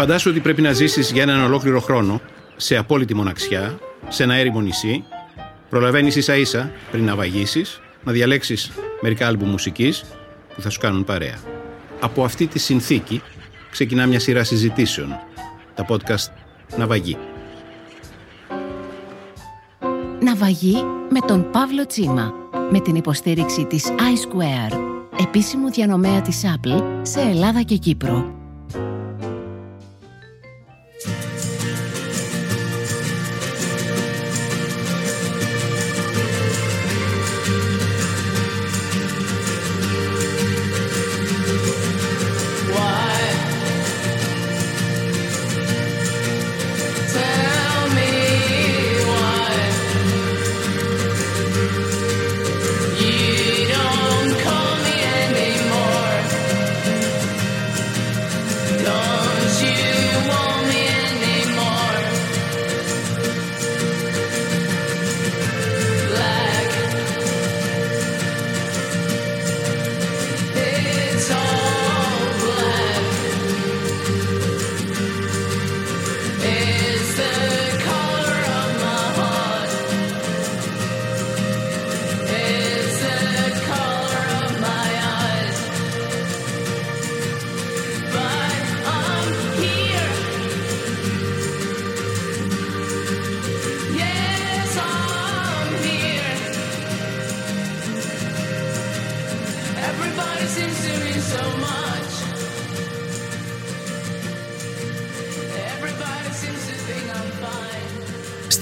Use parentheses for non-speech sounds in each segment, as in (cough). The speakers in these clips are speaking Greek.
Φαντάσου ότι πρέπει να ζήσεις για έναν ολόκληρο χρόνο σε απόλυτη μοναξιά, σε ένα έρημο νησί. Προλαβαίνεις ίσα ίσα πριν να βαγίσεις, να διαλέξεις μερικά άλμπου μουσικής που θα σου κάνουν παρέα. Από αυτή τη συνθήκη ξεκινά μια σειρά συζητήσεων. Τα podcast Ναυαγή. Ναυαγή με τον Παύλο Τσίμα. Με την υποστήριξη της iSquare, επίσημου διανομέα της Apple σε Ελλάδα και Κύπρο.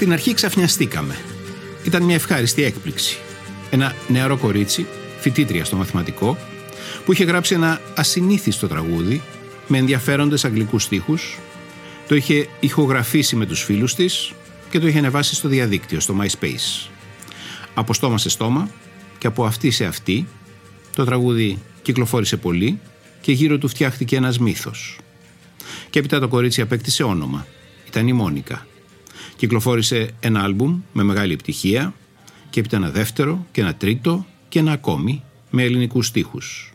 Στην αρχή ξαφνιαστήκαμε. Ήταν μια ευχάριστη έκπληξη. Ένα νεαρό κορίτσι, φοιτήτρια στο μαθηματικό, που είχε γράψει ένα ασυνήθιστο τραγούδι με ενδιαφέροντες αγγλικούς στίχους, το είχε ηχογραφήσει με τους φίλους της και το είχε ανεβάσει στο διαδίκτυο, στο MySpace. Από στόμα σε στόμα και από αυτή σε αυτή, το τραγούδι κυκλοφόρησε πολύ και γύρω του φτιάχτηκε ένας μύθος. Και έπειτα το κορίτσι απέκτησε όνομα. Ήταν η Μόνικα Κυκλοφόρησε ένα άλμπουμ με μεγάλη επιτυχία και έπειτα ένα δεύτερο και ένα τρίτο και ένα ακόμη με ελληνικούς στίχους.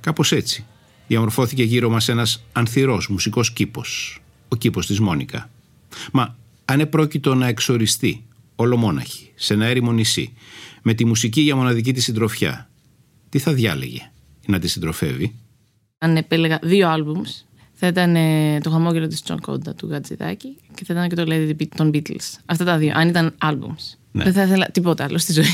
Κάπως έτσι διαμορφώθηκε γύρω μας ένας ανθυρός μουσικός κήπος, ο κήπος της Μόνικα. Μα αν επρόκειτο να εξοριστεί ολομόναχη σε ένα έρημο νησί με τη μουσική για μοναδική της συντροφιά, τι θα διάλεγε να τη συντροφεύει; Αν επέλεγα δύο albums θα ήταν ε, το χαμόγελο της Τζοκόντα του Χατζηδάκη και θα ήταν και το Let It Be των Beatles. Αυτά τα δύο, αν ήταν albums. Ναι. Δεν θα ήθελα τίποτα άλλο στη ζωή.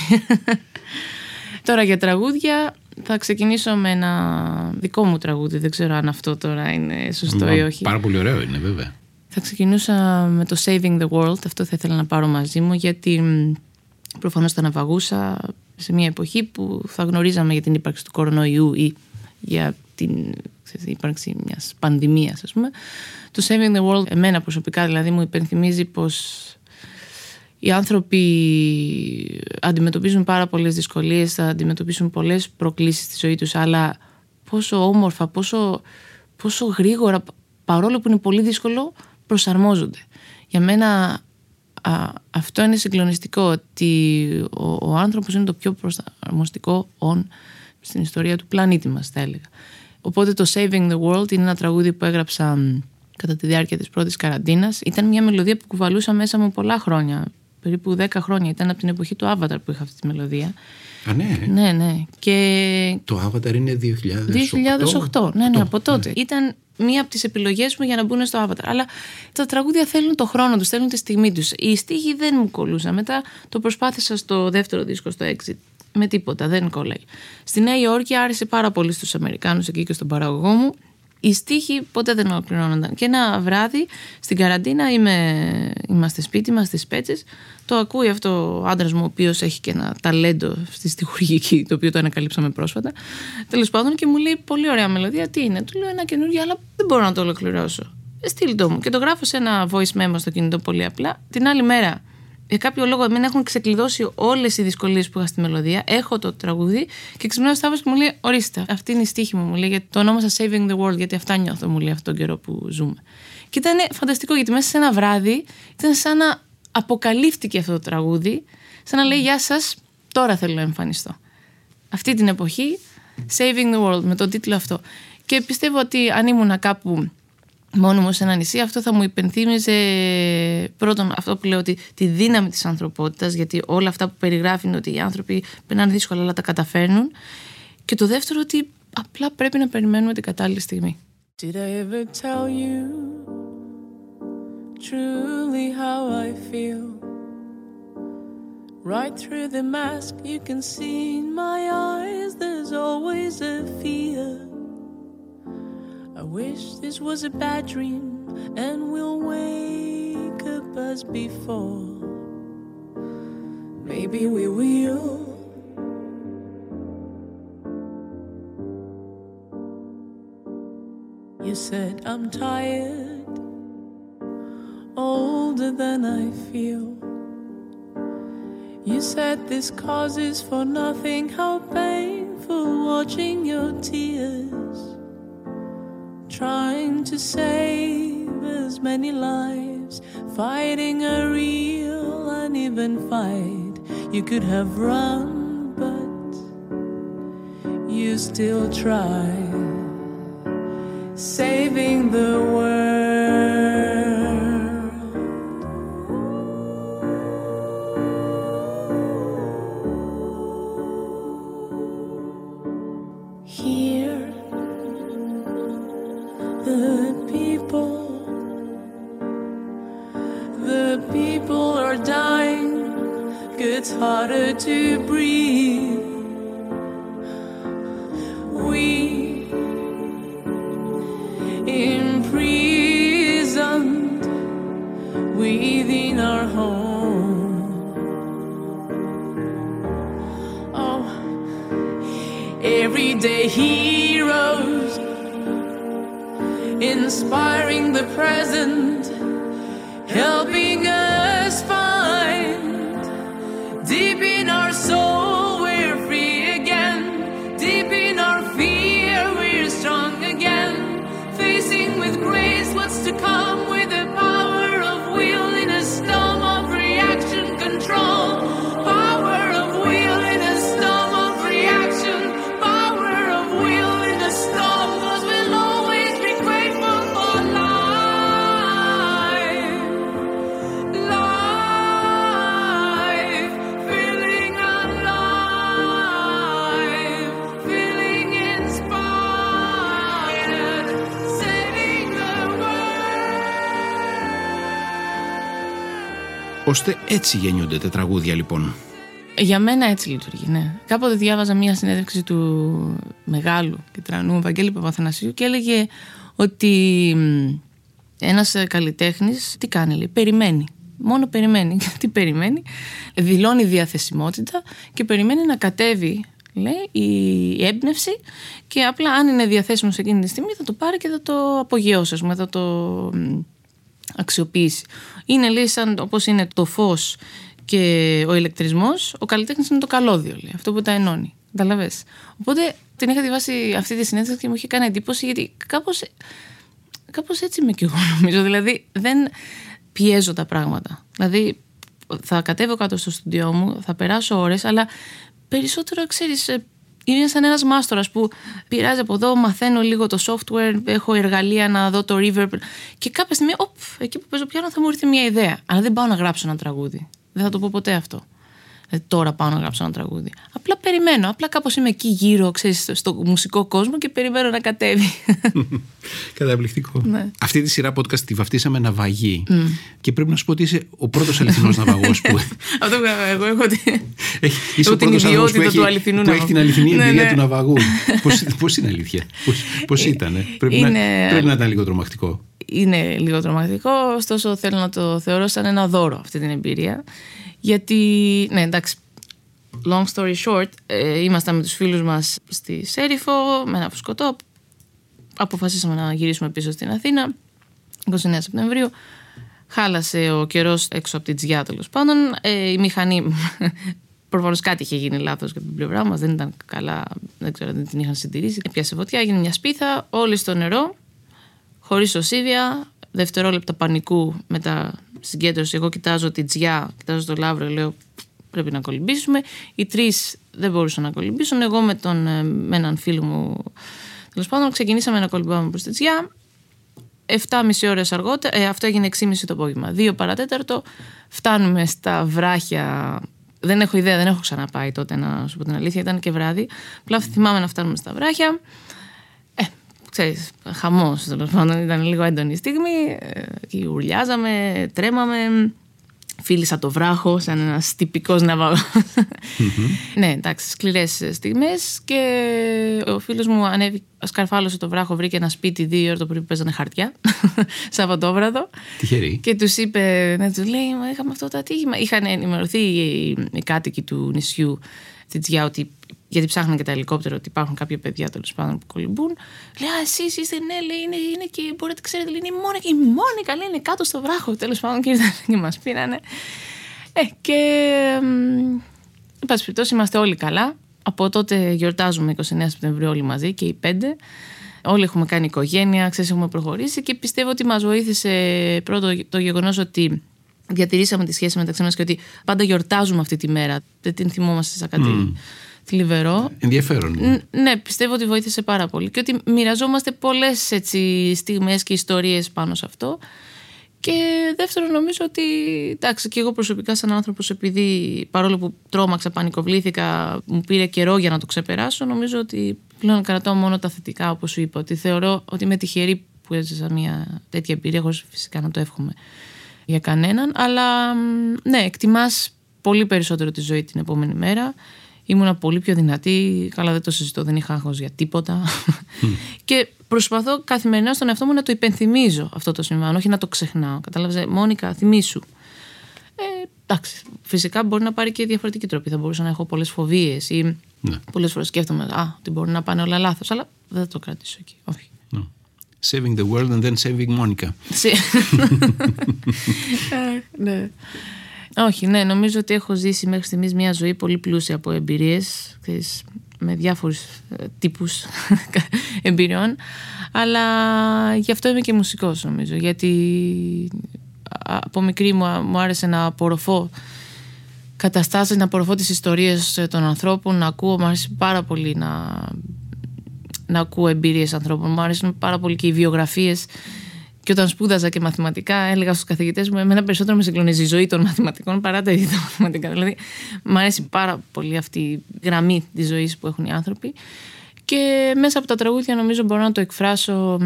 (laughs) τώρα για τραγούδια θα ξεκινήσω με ένα δικό μου τραγούδι. Δεν ξέρω αν αυτό τώρα είναι σωστό ή όχι. Πάρα πολύ ωραίο είναι βέβαια. Θα ξεκινούσα με το Saving the World. Αυτό θα ήθελα να πάρω μαζί μου γιατί προφανώς θα αναβαγούσα σε μια εποχή που θα γνωρίζαμε για την ύπαρξη του κορονοϊού ή για την ύπαρξη μιας πανδημίας ας πούμε. Το Saving the World εμένα προσωπικά δηλαδή μου υπενθυμίζει πως οι άνθρωποι αντιμετωπίζουν πάρα πολλές δυσκολίες θα αντιμετωπίσουν πολλές προκλήσεις στη ζωή τους αλλά πόσο όμορφα, πόσο, πόσο γρήγορα παρόλο που είναι πολύ δύσκολο προσαρμόζονται. Για μένα αυτό είναι συγκλονιστικό ότι ο, ο άνθρωπος είναι το πιο προσαρμοστικό on στην ιστορία του πλανήτη μας θα έλεγα Οπότε το Saving the World είναι ένα τραγούδι που έγραψα κατά τη διάρκεια της πρώτης καραντίνας. Ήταν μια μελωδία που κουβαλούσα μέσα μου πολλά χρόνια, περίπου 10 χρόνια. Ήταν από την εποχή του Avatar που είχα αυτή τη μελωδία. Α, ναι. Ναι, ναι. Και... Το Avatar είναι 2008. 2008, ναι, ναι, από τότε. Ναι. Ήταν μία από τις επιλογές μου για να μπουν στο Avatar. Αλλά τα τραγούδια θέλουν το χρόνο τους, θέλουν τη στιγμή τους. Οι στίχοι δεν μου κολούσαν. Μετά το προσπάθησα στο δεύτερο δίσκο, στο Exit με τίποτα, δεν κολλάει. Στη Νέα Υόρκη άρεσε πάρα πολύ στους Αμερικάνους εκεί και στον παραγωγό μου. Οι στίχοι ποτέ δεν ολοκληρώνονταν. Και ένα βράδυ στην καραντίνα είμαι, είμαστε σπίτι μας στις Πέτσες. Το ακούει αυτό ο άντρας μου, ο οποίος έχει και ένα ταλέντο στη στοιχουργική, το οποίο το ανακαλύψαμε πρόσφατα. Τέλος πάντων και μου λέει: Πολύ ωραία μελωδία, τι είναι; Του λέω ένα καινούργιο, αλλά δεν μπορώ να το ολοκληρώσω. Ε, στείλ το μου. Και το γράφω σε ένα voice memo στο κινητό πολύ απλά. Την άλλη μέρα για κάποιο λόγο εμένα έχουν ξεκλειδώσει όλες οι δυσκολίες που είχα στη μελωδία. Έχω το τραγούδι και ξυπνάω στο και μου λέει: Ορίστε, αυτή είναι η στίχη μου. Μου λέει: Γιατί το ονόμασα Saving the World, γιατί αυτά νιώθω, μου λέει αυτόν τον καιρό που ζούμε. Και ήταν φανταστικό γιατί μέσα σε ένα βράδυ ήταν σαν να αποκαλύφθηκε αυτό το τραγούδι, σαν να λέει: Γεια σας, τώρα θέλω να εμφανιστώ. Αυτή την εποχή, Saving the World, με τον τίτλο αυτό. Και πιστεύω ότι αν ήμουν κάπου μόνο μου σε ένα νησί, αυτό θα μου υπενθύμιζε πρώτον αυτό που λέω ότι τη δύναμη της ανθρωπότητας γιατί όλα αυτά που περιγράφει είναι ότι οι άνθρωποι περνάνε δύσκολα αλλά τα καταφέρνουν και το δεύτερο ότι απλά πρέπει να περιμένουμε την κατάλληλη στιγμή. Did I ever tell you truly how I feel; Right through the mask you can see in my eyes there's always a fear I wish this was a bad dream and we'll wake up as before. Maybe we will. You said I'm tired, older than I feel. You said this causes for nothing, how painful watching your tears trying to save as many lives, fighting a real uneven fight. You could have run, but you still try, saving the world. To breathe. We imprisoned within our home. Oh, everyday heroes inspiring the present, helping Ώστε έτσι γεννιούνται τα τραγούδια λοιπόν. Για μένα έτσι λειτουργεί, ναι. Κάποτε διάβαζα μία συνέντευξη του μεγάλου και τρανού Βαγγέλη Παπαθανασίου και έλεγε ότι μ, ένας ε, καλλιτέχνης τι κάνει, λέει, περιμένει. Μόνο περιμένει. (laughs) τι περιμένει; Δηλώνει διαθεσιμότητα και περιμένει να κατέβει λέει, η έμπνευση και απλά αν είναι διαθέσιμος σε εκείνη τη στιγμή θα το πάρει και θα το απογειώσει, ας πούμε, θα το μ, αξιοποιήσει. Είναι λέει σαν όπως είναι το φως και ο ηλεκτρισμός, ο καλλιτέχνης είναι το καλώδιο, λέει, αυτό που τα ενώνει. Καταλαβες. Οπότε την είχα διαβάσει αυτή τη συνέντευξη και μου είχε κάνει εντύπωση γιατί κάπως, κάπως έτσι είμαι κι εγώ (laughs) νομίζω. Δηλαδή δεν πιέζω τα πράγματα. Δηλαδή θα κατέβω κάτω στο στούντιό μου, θα περάσω ώρες, αλλά περισσότερο ξέρεις ε, είναι σαν ένας μάστορας που πειράζει από εδώ, μαθαίνω λίγο το software, έχω εργαλεία να δω το reverb και κάποια στιγμή, οπ, εκεί που παίζω πιάνο θα μου έρθει μια ιδέα. Αλλά δεν πάω να γράψω ένα τραγούδι. Δεν θα το πω ποτέ αυτό. Δηλαδή, τώρα πάω να γράψω ένα τραγούδι. Απλά περιμένω. Απλά κάπως είμαι εκεί γύρω, ξέρεις, στο, στο μουσικό κόσμο και περιμένω να κατέβει. (laughs) Καταπληκτικό. Ναι. Αυτή τη σειρά podcast τη βαφτίσαμε Ναυαγή. Και πρέπει να σου πω ότι είσαι ο πρώτος αληθινός ναυαγό που. (laughs) αυτό που εγώ έχω ότι. Έχει, είσαι Έχω ο την πρώτος άνθρωπος ιδιότητα που έχει, του αληθινού που έχει ναυαγού. την αληθινή (laughs) Ναι, εμπειρία ναι. του ναυαγού. πώς, πώς είναι αλήθεια, πώς, πώς ήταν, ε; πρέπει, να, Είναι- πρέπει να ήταν λίγο τρομακτικό. είναι λίγο τρομακτικό, ωστόσο θέλω να το θεωρώ σαν ένα δώρο αυτή την εμπειρία. Γιατί, ναι εντάξει, long story short, ε, ήμασταν με τους φίλους μας στη Σέριφο, με ένα φουσκωτό, αποφασίσαμε να γυρίσουμε πίσω στην Αθήνα, 29 Σεπτεμβρίου. Χάλασε ο καιρός έξω από την Τζιά τέλος πάντων. Ε, η μηχανή. (laughs) Προφανώς κάτι είχε γίνει λάθος για την πλευρά μας, δεν ήταν καλά, δεν ξέρω, δεν την είχαν συντηρήσει. Έπιασε φωτιά, έγινε μια σπίθα, όλοι στο νερό, χωρίς οσίβια, δευτερόλεπτα πανικού μετά συγκέντρωση. Εγώ κοιτάζω την Τζιά, κοιτάζω το Λαύρο, λέω πρέπει να κολυμπήσουμε. Οι τρεις δεν μπορούσαν να κολυμπήσουν. Εγώ με, τον, ε, με έναν φίλο μου, τέλος πάντων, ξεκινήσαμε να κολυμπάμε προς τη Τζιά. 7,5 ώρες αργότερα, ε, αυτό έγινε 6,5 το απόγευμα. 2 παρατέταρτο, φτάνουμε στα βράχια. Δεν έχω ιδέα, δεν έχω ξαναπάει τότε να σου πω την αλήθεια. Ήταν και βράδυ. Απλά θυμάμαι να φτάνουμε στα βράχια. Ε, ξέρεις, χαμός τέλος πάντων. Ήταν λίγο έντονη στιγμή. Ε, ουρλιάζαμε, τρέμαμε φίλησα το βράχο σαν ένας τυπικός ναυαγό. ναι, εντάξει, σκληρές στιγμές. Και ο φίλος μου ανέβη, σκαρφάλωσε το βράχο, βρήκε ένα σπίτι δύο ώρες το πρωί που παίζανε χαρτιά. (laughs) Σαββατόβραδο. Τυχερή. Και τους είπε, να τους λέει, Μα είχαμε αυτό το ατύχημα. Είχαν ενημερωθεί οι, οι κάτοικοι του νησιού Τζιά ότι γιατί ψάχναν και τα ελικόπτερα ότι υπάρχουν κάποια παιδιά τέλος πάντων που κολυμπούν. Λέει, Α, εσείς είστε, ναι, λέει, είναι, είναι και μπορείτε, ξέρετε, λέει, είναι η Μόνικα. Η Μόνικα λέει, είναι κάτω στο βράχο. Τέλος πάντων και ήρθαν και μας πήρανε. Ε, και. Εν πάση περιπτώσει, είμαστε όλοι καλά. Από τότε γιορτάζουμε 29 Σεπτεμβρίου όλοι μαζί και οι πέντε. Όλοι έχουμε κάνει οικογένεια, ξέρεις, έχουμε προχωρήσει και πιστεύω ότι μας βοήθησε πρώτο το γεγονός ότι διατηρήσαμε τη σχέση μεταξύ μας και ότι πάντα γιορτάζουμε αυτή τη μέρα. Δεν την θυμόμαστε σαν κάτι mm. Θλιβερό. Ενδιαφέρον. ναι, πιστεύω ότι βοήθησε πάρα πολύ. Και ότι μοιραζόμαστε πολλές στιγμές και ιστορίες πάνω σε αυτό. Και δεύτερον, νομίζω ότι εντάξει, και εγώ προσωπικά, σαν άνθρωπος, επειδή παρόλο που τρόμαξα, πανικοβλήθηκα, μου πήρε καιρό για να το ξεπεράσω, νομίζω ότι πλέον κρατάω μόνο τα θετικά, όπως σου είπα. Ότι θεωρώ ότι είμαι τυχερή που έζησα μια τέτοια εμπειρία, εγώ φυσικά να το εύχομαι για κανέναν, αλλά ναι, εκτιμάς πολύ περισσότερο τη ζωή την επόμενη μέρα. Ήμουνα πολύ πιο δυνατή, καλά δεν το συζητώ, δεν είχα άγχος για τίποτα. και προσπαθώ καθημερινά στον εαυτό μου να το υπενθυμίζω αυτό το συμβάν, όχι να το ξεχνάω. Κατάλαβες, Μόνικα, θυμήσου. Ε, εντάξει, φυσικά μπορεί να πάρει και διαφορετική τρόπη. Θα μπορούσα να έχω πολλές φοβίες ή ναι. πολλές φορές σκέφτομαι α, ότι μπορεί να πάνε όλα λάθος, αλλά δεν θα το κρατήσω εκεί. Όχι. Saving the world and then saving Monica. (laughs) (laughs) Ε, ναι. Όχι, ναι, νομίζω ότι έχω ζήσει μέχρι στιγμής μια ζωή πολύ πλούσια από εμπειρίες με διάφορους ε, τύπους (laughs) εμπειριών αλλά γι' αυτό είμαι και μουσικός νομίζω γιατί από μικρή μου, μου άρεσε να απορροφώ καταστάσεις, να απορροφώ τις ιστορίες των ανθρώπων να ακούω, μου άρεσε πάρα πολύ να να ακούω εμπειρίες ανθρώπων. Μου αρέσουν πάρα πολύ και οι βιογραφίες. Και όταν σπούδαζα και μαθηματικά, έλεγα στους καθηγητές μου: Εμένα περισσότερο με συγκλονίζει η ζωή των μαθηματικών παρά τα ίδια τα μαθηματικά. Δηλαδή, μου αρέσει πάρα πολύ αυτή η γραμμή της ζωής που έχουν οι άνθρωποι. Και μέσα από τα τραγούδια, νομίζω μπορώ να το εκφράσω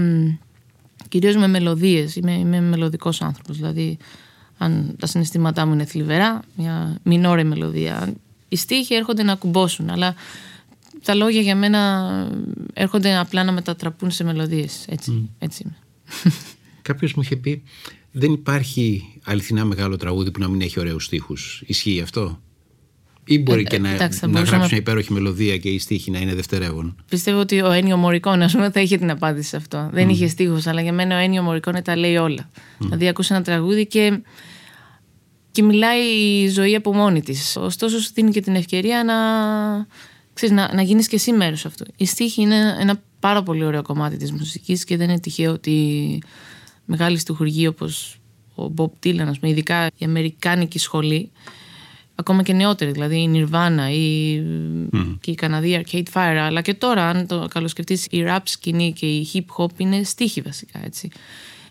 κυρίως με μελωδίες. Είμαι, είμαι μελωδικός άνθρωπος. Δηλαδή, αν τα συναισθήματά μου είναι θλιβερά, μια μινόρε μελωδία. Οι στίχοι έρχονται να κουμπώσουν, αλλά τα λόγια για μένα έρχονται απλά να μετατραπούν σε μελωδίες. Έτσι, έτσι είναι. (laughs) Κάποιος μου είχε πει δεν υπάρχει αληθινά μεγάλο τραγούδι που να μην έχει ωραίους στίχους. Ισχύει αυτό; Ή μπορεί ε, και να, εντάξει, να γράψει μια υπέροχη μελωδία και η στίχη να είναι δευτερεύον; Πιστεύω ότι ο Ένιο Μωρικών ας πούμε, θα είχε την απάντηση σε αυτό. Δεν είχε στίχους, αλλά για μένα ο Ένιο Μωρικών τα λέει όλα. Mm. Δηλαδή, ακούς ένα τραγούδι και, και μιλάει η ζωή από μόνη της. Ωστόσο, σου δίνει και την ευκαιρία να, ξέρεις, να, να γίνεις και εσύ μέρος αυτού. Η στίχη είναι ένα πάρα πολύ ωραίο κομμάτι της μουσικής και δεν είναι τυχαίο ότι μεγάλη στοιχουργοί όπως ο Bob Dylan, ας πούμε, ειδικά η Αμερικάνικη σχολή, ακόμα και νεότερη, δηλαδή η Nirvana ή mm. και η Καναδία Arcade Fire, αλλά και τώρα, αν το καλοσκεφτείς, η rap σκηνή και η hip hop είναι στίχη βασικά, έτσι.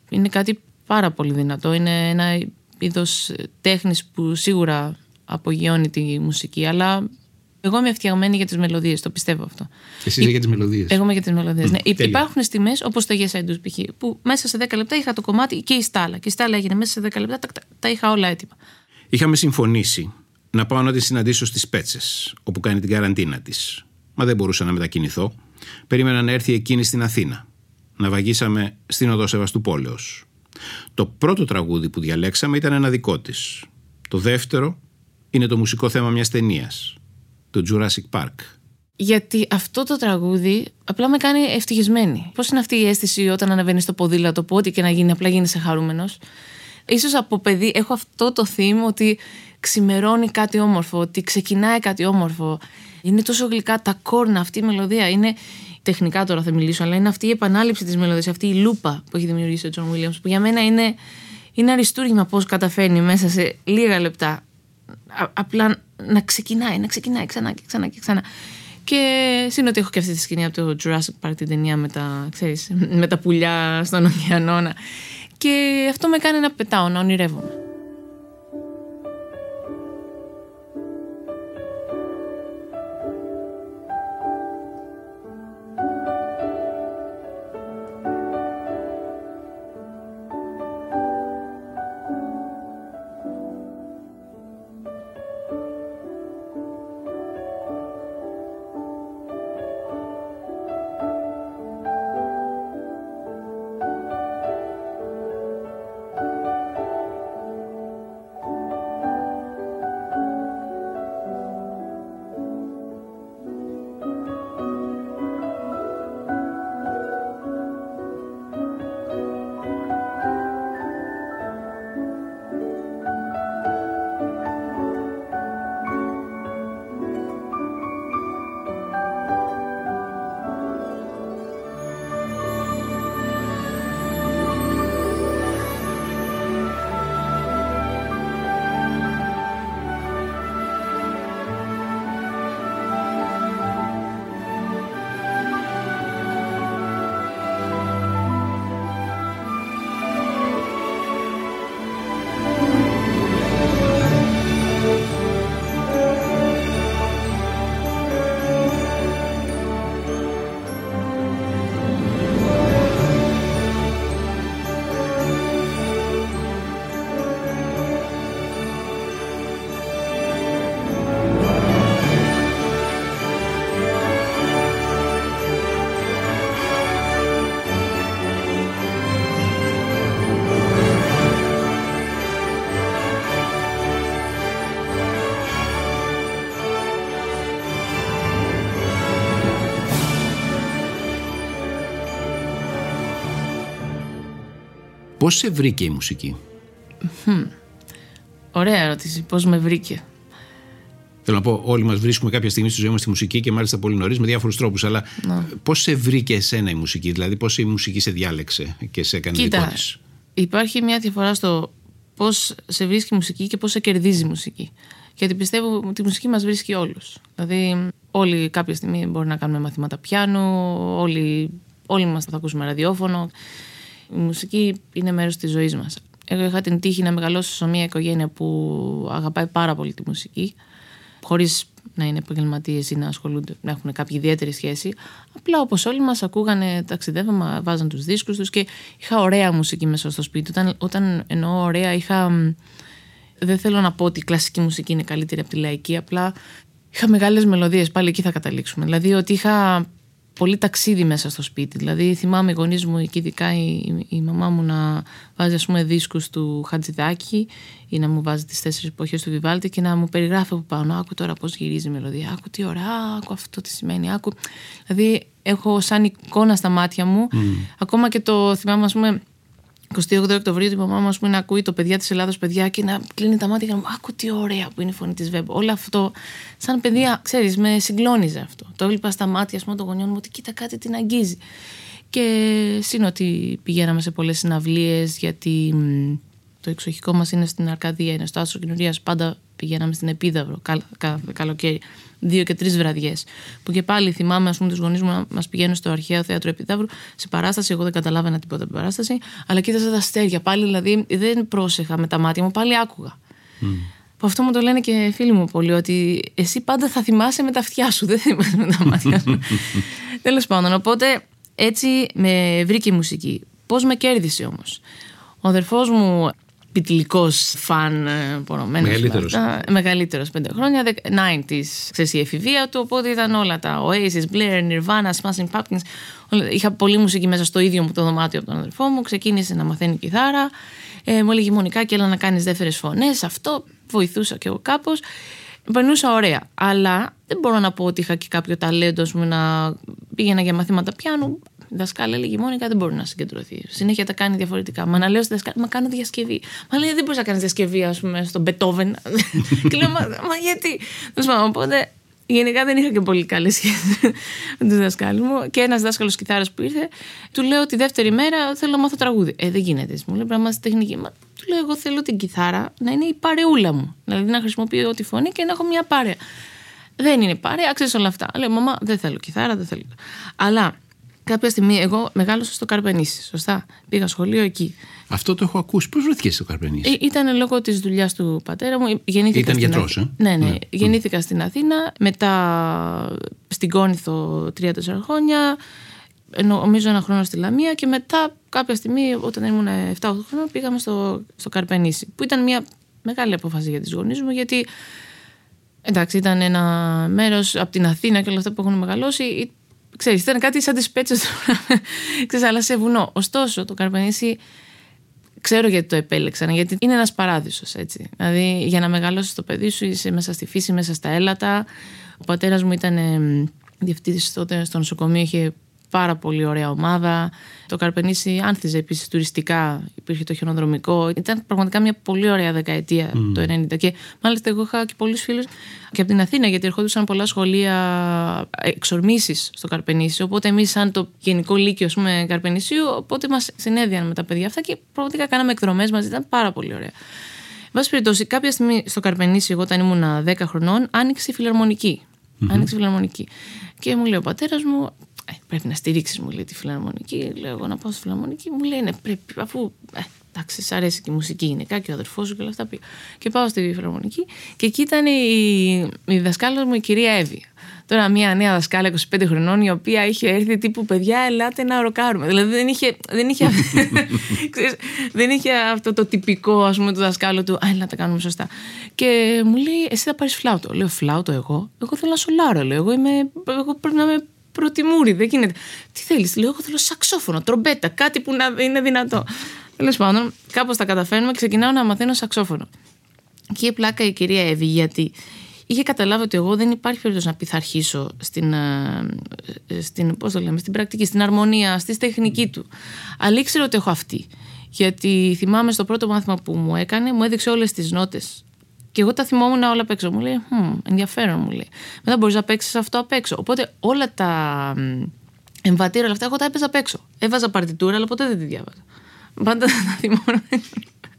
Είναι κάτι πάρα πολύ δυνατό, είναι ένα είδος τέχνης που σίγουρα απογειώνει τη μουσική, αλλά εγώ είμαι φτιαγμένη για τις μελωδίες, το πιστεύω αυτό. Εσύ είσαι για τις μελωδίες. Εγώ είμαι για τις μελωδίες. ναι. Υπάρχουν στιγμές όπως το Yes I Do, π.χ. που μέσα σε 10 λεπτά είχα το κομμάτι και η στάλα. Και η στάλα έγινε μέσα σε 10 λεπτά, τα, τα είχα όλα έτοιμα. Είχαμε συμφωνήσει να πάω να τη συναντήσω στις Πέτσες, όπου κάνει την καραντίνα της. Μα δεν μπορούσα να μετακινηθώ. Περίμενα να έρθει εκείνη στην Αθήνα. Να βαγίσαμε στην οδό Σεβαστουπόλεω. Το πρώτο τραγούδι που διαλέξαμε ήταν ένα δικό της. Το δεύτερο είναι το μουσικό θέμα μιας ταινίας το Jurassic Park. Γιατί αυτό το τραγούδι απλά με κάνει ευτυχισμένη. Πώς είναι αυτή η αίσθηση όταν ανεβαίνει στο ποδήλατο, που ό,τι και να γίνει, απλά γίνεσαι χαρούμενος. σω από παιδί έχω αυτό το θύμο ότι ξημερώνει κάτι όμορφο, ότι ξεκινάει κάτι όμορφο. Είναι τόσο γλυκά τα κόρνα, αυτή η μελωδία. Είναι τεχνικά τώρα θα μιλήσω, αλλά είναι αυτή η επανάληψη της μελωδίας, αυτή η λούπα που έχει δημιουργήσει ο Τζον Βίλιαμς, που για μένα είναι, είναι αριστούργημα πώς καταφέρνει μέσα σε λίγα λεπτά απλά να ξεκινάει, να ξεκινάει ξανά και ξανά και ξανά. Και σύν ότι έχω και αυτή τη σκηνή από το Jurassic Park την ταινία με τα, ξέρεις, με τα πουλιά στον ωκεανό. Και αυτό με κάνει να πετάω, να ονειρεύομαι. Πώς σε βρήκε η μουσική; Ωραία ερώτηση. Πώς με βρήκε; Θέλω να πω, όλοι μας βρίσκουμε κάποια στιγμή στη ζωή μας τη μουσική και μάλιστα πολύ νωρίς με διάφορους τρόπους. Αλλά πώς σε βρήκε εσένα η μουσική, δηλαδή πώς η μουσική σε διάλεξε και σε έκανε Κοίτα, Υπάρχει μια διαφορά στο πώς σε βρίσκει η μουσική και πώς σε κερδίζει η μουσική. Γιατί πιστεύω ότι η μουσική μας βρίσκει όλους. Δηλαδή, όλοι κάποια στιγμή μπορεί να κάνουμε μαθήματα πιάνου, όλοι, όλοι μας θα ακούσουμε ραδιόφωνο. Η μουσική είναι μέρος της ζωής μας. Εγώ είχα την τύχη να μεγαλώσω σε μια οικογένεια που αγαπάει πάρα πολύ τη μουσική, χωρίς να είναι επαγγελματίες ή να ασχολούνται, να έχουν κάποια ιδιαίτερη σχέση. Απλά όπως όλοι μας ακούγανε, ταξιδεύαμε, βάζαν τους δίσκους τους και είχα ωραία μουσική μέσα στο σπίτι. Όταν, όταν εννοώ ωραία, είχα. Δεν θέλω να πω ότι η κλασική μουσική είναι καλύτερη από τη λαϊκή, απλά είχα μεγάλες μελωδίες. Πάλι εκεί θα καταλήξουμε. Δηλαδή ότι είχα πολύ ταξίδι μέσα στο σπίτι. Δηλαδή, θυμάμαι οι γονείς μου, και ειδικά η, η, μαμά μου, να βάζει ας πούμε δίσκους του Χατζηδάκη ή να μου βάζει τις τέσσερις εποχές του Βιβάλτη και να μου περιγράφει από πάνω. Άκου τώρα πώς γυρίζει η μελωδία. Άκου τι ωραία, άκου αυτό τι σημαίνει. Άκου. Δηλαδή, έχω σαν εικόνα στα μάτια μου. Mm. Ακόμα και το θυμάμαι, ας πούμε, 28 Οκτωβρίου η μαμά μου να ακούει το παιδιά της Ελλάδα παιδιά και να κλείνει τα μάτια και να μου Άκου τι ωραία που είναι η φωνή της Βέμπ. Όλο αυτό, σαν παιδιά, ξέρεις, με συγκλώνιζε αυτό. Το έβλεπα στα μάτια πούμε, των γονιών μου ότι κοίτα κάτι την αγγίζει. Και σύν ότι πηγαίναμε σε πολλές συναυλίες γιατί το εξοχικό μας είναι στην Αρκαδία, είναι στο Άστρο Κοινωνία. Πάντα πηγαίναμε στην Επίδαυρο κάθε καλοκαίρι δύο και τρεις βραδιές. Που και πάλι θυμάμαι, ας πούμε, τους γονείς μου να μας πηγαίνουν στο αρχαίο θέατρο Επιδαύρου σε παράσταση. Εγώ δεν καταλάβαινα τίποτα από την παράσταση, αλλά κοίταζα τα αστέρια. Πάλι δηλαδή δεν πρόσεχα με τα μάτια μου, πάλι άκουγα. Mm. Που αυτό μου το λένε και φίλοι μου πολύ, ότι εσύ πάντα θα θυμάσαι με τα αυτιά σου, δεν θυμάσαι με τα μάτια σου. (laughs) Τέλος πάντων, οπότε έτσι με βρήκε η μουσική. Πώς με κέρδισε όμως. Ο αδερφός μου πιτλικό φαν ε, πορωμένος. Μεγαλύτερος. Μεγαλύτερος πέντε χρόνια. 90s, ξέρεις η εφηβεία του. Οπότε ήταν όλα τα Oasis, Blair, Nirvana, Smashing Pumpkins. Είχα πολλή μουσική μέσα στο ίδιο μου το δωμάτιο από τον αδερφό μου. Ξεκίνησε να μαθαίνει κιθάρα. Ε, μου έλεγε μονικά και έλα να κάνεις δεύτερες φωνές. Αυτό βοηθούσα κι εγώ κάπως. Περνούσα ωραία. Αλλά δεν μπορώ να πω ότι είχα και κάποιο ταλέντο μου να πήγαινα για μαθήματα πιάνου δασκάλα έλεγε Μόνικα δεν μπορεί να συγκεντρωθεί. Συνέχεια τα κάνει διαφορετικά. Μα να λέω στη δασκάλα, Μα κάνω διασκευή. Μα λέει Δεν μπορείς να κάνεις διασκευή, ας πούμε, στον Μπετόβεν. (laughs) και λέω Μα, μα γιατί. Οπότε Γενικά δεν είχα και πολύ καλή σχέση με τους δασκάλους μου. Και ένας δάσκαλος κιθάρας που ήρθε, του λέω τη δεύτερη μέρα θέλω να μάθω τραγούδι. Ε, δεν γίνεται. Μου λέει πρέπει να τεχνική. Μα, του λέω εγώ θέλω την κιθάρα να είναι η παρεούλα μου. Δηλαδή να χρησιμοποιώ τη φωνή και να έχω μια πάρεα. Δεν είναι παρέα, ξέρεις όλα αυτά. Λέω, Μαμά, δεν θέλω κιθάρα, δεν θέλω. Αλλά κάποια στιγμή εγώ μεγάλωσα στο Καρπενήσι, σωστά; Πήγα σχολείο εκεί. Αυτό το έχω ακούσει. Πώς βρέθηκε στο Καρπενήσι; Ε, ήταν λόγω της δουλειάς του πατέρα μου. Γεννήθηκα ήταν γιατρός, ε; Ναι, ναι. ναι. Γεννήθηκα στην Αθήνα, μετά στην Κόνηθο τρία-τέσσερα χρόνια. Νομίζω ένα χρόνο στη Λαμία και μετά κάποια στιγμή όταν ήμουν 7-8 χρόνια πήγαμε στο, στο Καρπενήσι που ήταν μια μεγάλη απόφαση για τις γονείς μου γιατί εντάξει ήταν ένα μέρος από την Αθήνα και όλα αυτά που έχουν μεγαλώσει ξέρεις ήταν κάτι σαν τις πέτσες ξέρεις αλλά σε βουνό. Ωστόσο το Καρπενήσι ξέρω γιατί το επέλεξαν γιατί είναι ένας παράδεισος έτσι. Δηλαδή για να μεγαλώσεις το παιδί σου είσαι μέσα στη φύση μέσα στα έλατα. Ο πατέρας μου ήταν διευθύντης τότε στο νοσοκομείο είχε πάρα πολύ ωραία ομάδα. Το Καρπενήσι άνθιζε επίσης τουριστικά, υπήρχε το χιονοδρομικό. Ήταν πραγματικά μια πολύ ωραία δεκαετία το 90. Και μάλιστα εγώ είχα και πολλούς φίλους και από την Αθήνα, γιατί ερχόντουσαν πολλά σχολεία εξορμήσεις στο Καρπενήσι. Οπότε εμείς, σαν το γενικό λύκειο ας πούμε, Καρπενήσιου, οπότε μας συνέδιαν με τα παιδιά αυτά και πραγματικά κάναμε εκδρομές μαζί. Ήταν πάρα πολύ ωραία. Βάση περιπτώσει, κάποια στιγμή στο Καρπενήσι, εγώ όταν ήμουν 10 χρονών, άνοιξε η φιλαρμονική. Mm-hmm. Άνοιξε η φιλαρμονική. Και μου λέει ο πατέρας μου, ε, πρέπει να στηρίξεις, μου λέει τη φιλαρμονική. Λέω εγώ να πάω στη φιλαρμονική. Μου λέει ναι, πρέπει, αφού. Ε, εντάξει, σ' αρέσει και η μουσική είναι και ο αδερφός σου και όλα αυτά. Και πάω στη φιλαρμονική και εκεί ήταν η, η δασκάλα μου η κυρία Εύη. Τώρα μια νέα δασκάλα 25 χρονών η οποία είχε έρθει τύπου παιδιά ελάτε να ροκάρουμε. Δηλαδή δεν είχε, δεν είχε, (laughs) δεν είχε αυτό το τυπικό ας πούμε του δασκάλου του α έλα τα κάνουμε σωστά. Και μου λέει εσύ θα πάρεις φλάουτο. Λέω φλάουτο εγώ; Εγώ θέλω να σολάρω. Λέω εγώ, είμαι, εγώ πρέπει να είμαι προτιμούρι, δεν γίνεται. Τι θέλεις, λέω, εγώ θέλω σαξόφωνο, τρομπέτα, κάτι που να είναι δυνατό. Τέλος πάντων, κάπως τα καταφέρνουμε, ξεκινάω να μαθαίνω σαξόφωνο. Και η πλάκα η κυρία Εύη, γιατί είχε καταλάβει ότι εγώ δεν υπάρχει περίπτωση να πειθαρχήσω στην, ε, στην, πώς το λέμε, στην πρακτική, στην αρμονία, στη τεχνική του. Αλλά ήξερε ότι έχω αυτή. Γιατί θυμάμαι στο πρώτο μάθημα που μου έκανε, μου έδειξε όλες τις νότες και εγώ τα θυμόμουν όλα απ' έξω. Μου λέει, hm, ενδιαφέρον μου λέει. Μετά μπορείς να παίξεις αυτό απ' έξω. Οπότε όλα τα εμβατήρια όλα αυτά, εγώ τα έπαιζα απ' έξω. Έβαζα παρτιτούρα, αλλά ποτέ δεν τη διάβαζα. Πάντα (laughs) τα θυμόμουν.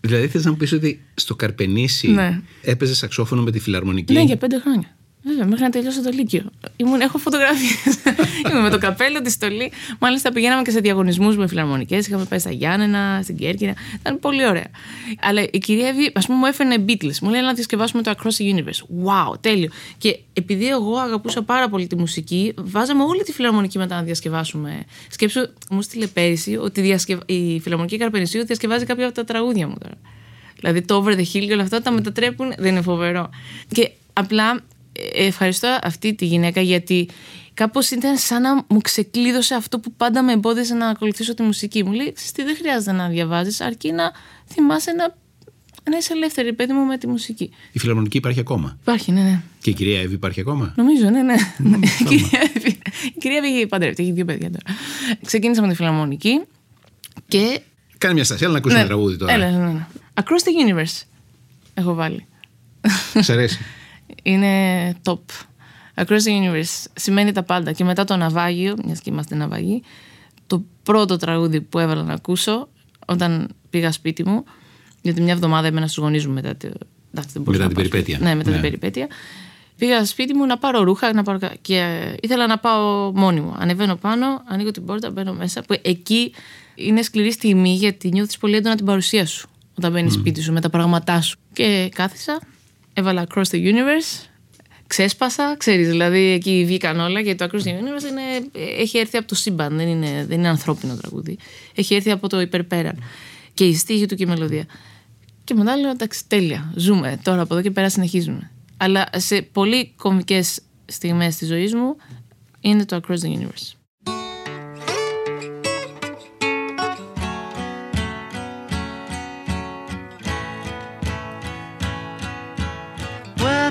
Δηλαδή θες να μου πεις ότι στο Καρπενήσι ναι. έπαιζες σαξόφωνο με τη φιλαρμονική; Ναι, για πέντε χρόνια. Βέβαια, μέχρι να τελειώσω το Λύκειο. Ήμουν, έχω φωτογραφίες. (laughs) Ήμουν με το καπέλο, τη στολή. Μάλιστα πηγαίναμε και σε διαγωνισμούς με φιλαρμονικές. Είχαμε πάει στα Γιάννενα, στην Κέρκυρα. Ήταν πολύ ωραία. Αλλά η κυρία Εύη, ας πούμε, μου έφερε Beatles. Μου λέει να διασκευάσουμε το Across the Universe. Wow, τέλειο. Και επειδή εγώ αγαπούσα πάρα πολύ τη μουσική, βάζαμε όλη τη φιλαρμονική μετά να διασκευάσουμε. Σκέψου, μου στείλε πέρυσι ότι διασκευ... η φιλαρμονική Καρπενησίου διασκευάζει κάποια από τα τραγούδια μου τώρα. Δηλαδή το Over the Hill και όλα αυτά τα μετατρέπουν. Δεν είναι φοβερό. Και απλά ευχαριστώ αυτή τη γυναίκα γιατί κάπως ήταν σαν να μου ξεκλείδωσε αυτό που πάντα με εμπόδιζε να ακολουθήσω τη μουσική. Μου λέει: τι δεν χρειάζεται να διαβάζεις, αρκεί να θυμάσαι να, να είσαι ελεύθερη, παιδί μου, με τη μουσική. Η φιλαρμονική υπάρχει ακόμα; Υπάρχει, ναι, ναι. Και η κυρία Εύη υπάρχει ακόμα; Νομίζω, ναι, ναι. (laughs) η, κυρία Εύη, η κυρία Εύη παντρεύεται, έχει δύο παιδιά τώρα. Ξεκίνησα με τη φιλαρμονική και. Κάνε μια στασία, αλλά να ακούσουμε ναι. τραγούδι τώρα. Έλα, ναι, ναι. Across the universe έχω βάλει. Σ' αρέσει (laughs) είναι top. Across the Universe σημαίνει τα πάντα. Και μετά το ναυάγιο, μιας και είμαστε ναυαγοί, το πρώτο τραγούδι που έβαλα να ακούσω όταν πήγα σπίτι μου, γιατί μια εβδομάδα έμενα στους γονείς μου μετά, το, μετά την περιπέτεια. Ναι, μετά ναι. την περιπέτεια. Πήγα σπίτι μου να πάρω ρούχα να πάρω... και ήθελα να πάω μόνη μου. Ανεβαίνω πάνω, ανοίγω την πόρτα, μπαίνω μέσα. Που εκεί είναι σκληρή στιγμή γιατί νιώθεις πολύ έντονα την παρουσία σου όταν μπαίνεις mm. σπίτι σου με τα πράγματά σου. Και κάθισα έβαλα Across the Universe, ξέσπασα, ξέρεις, δηλαδή εκεί βγήκαν όλα γιατί το Across the Universe είναι, έχει έρθει από το σύμπαν, δεν είναι, δεν είναι ανθρώπινο τραγούδι. Έχει έρθει από το υπερπέραν. Και η στίχη του και η μελωδία. Και μετά λέω, εντάξει, τέλεια, ζούμε, τώρα από εδώ και πέρα συνεχίζουμε. Αλλά σε πολύ κομικές στιγμές της ζωής μου είναι το Across the Universe.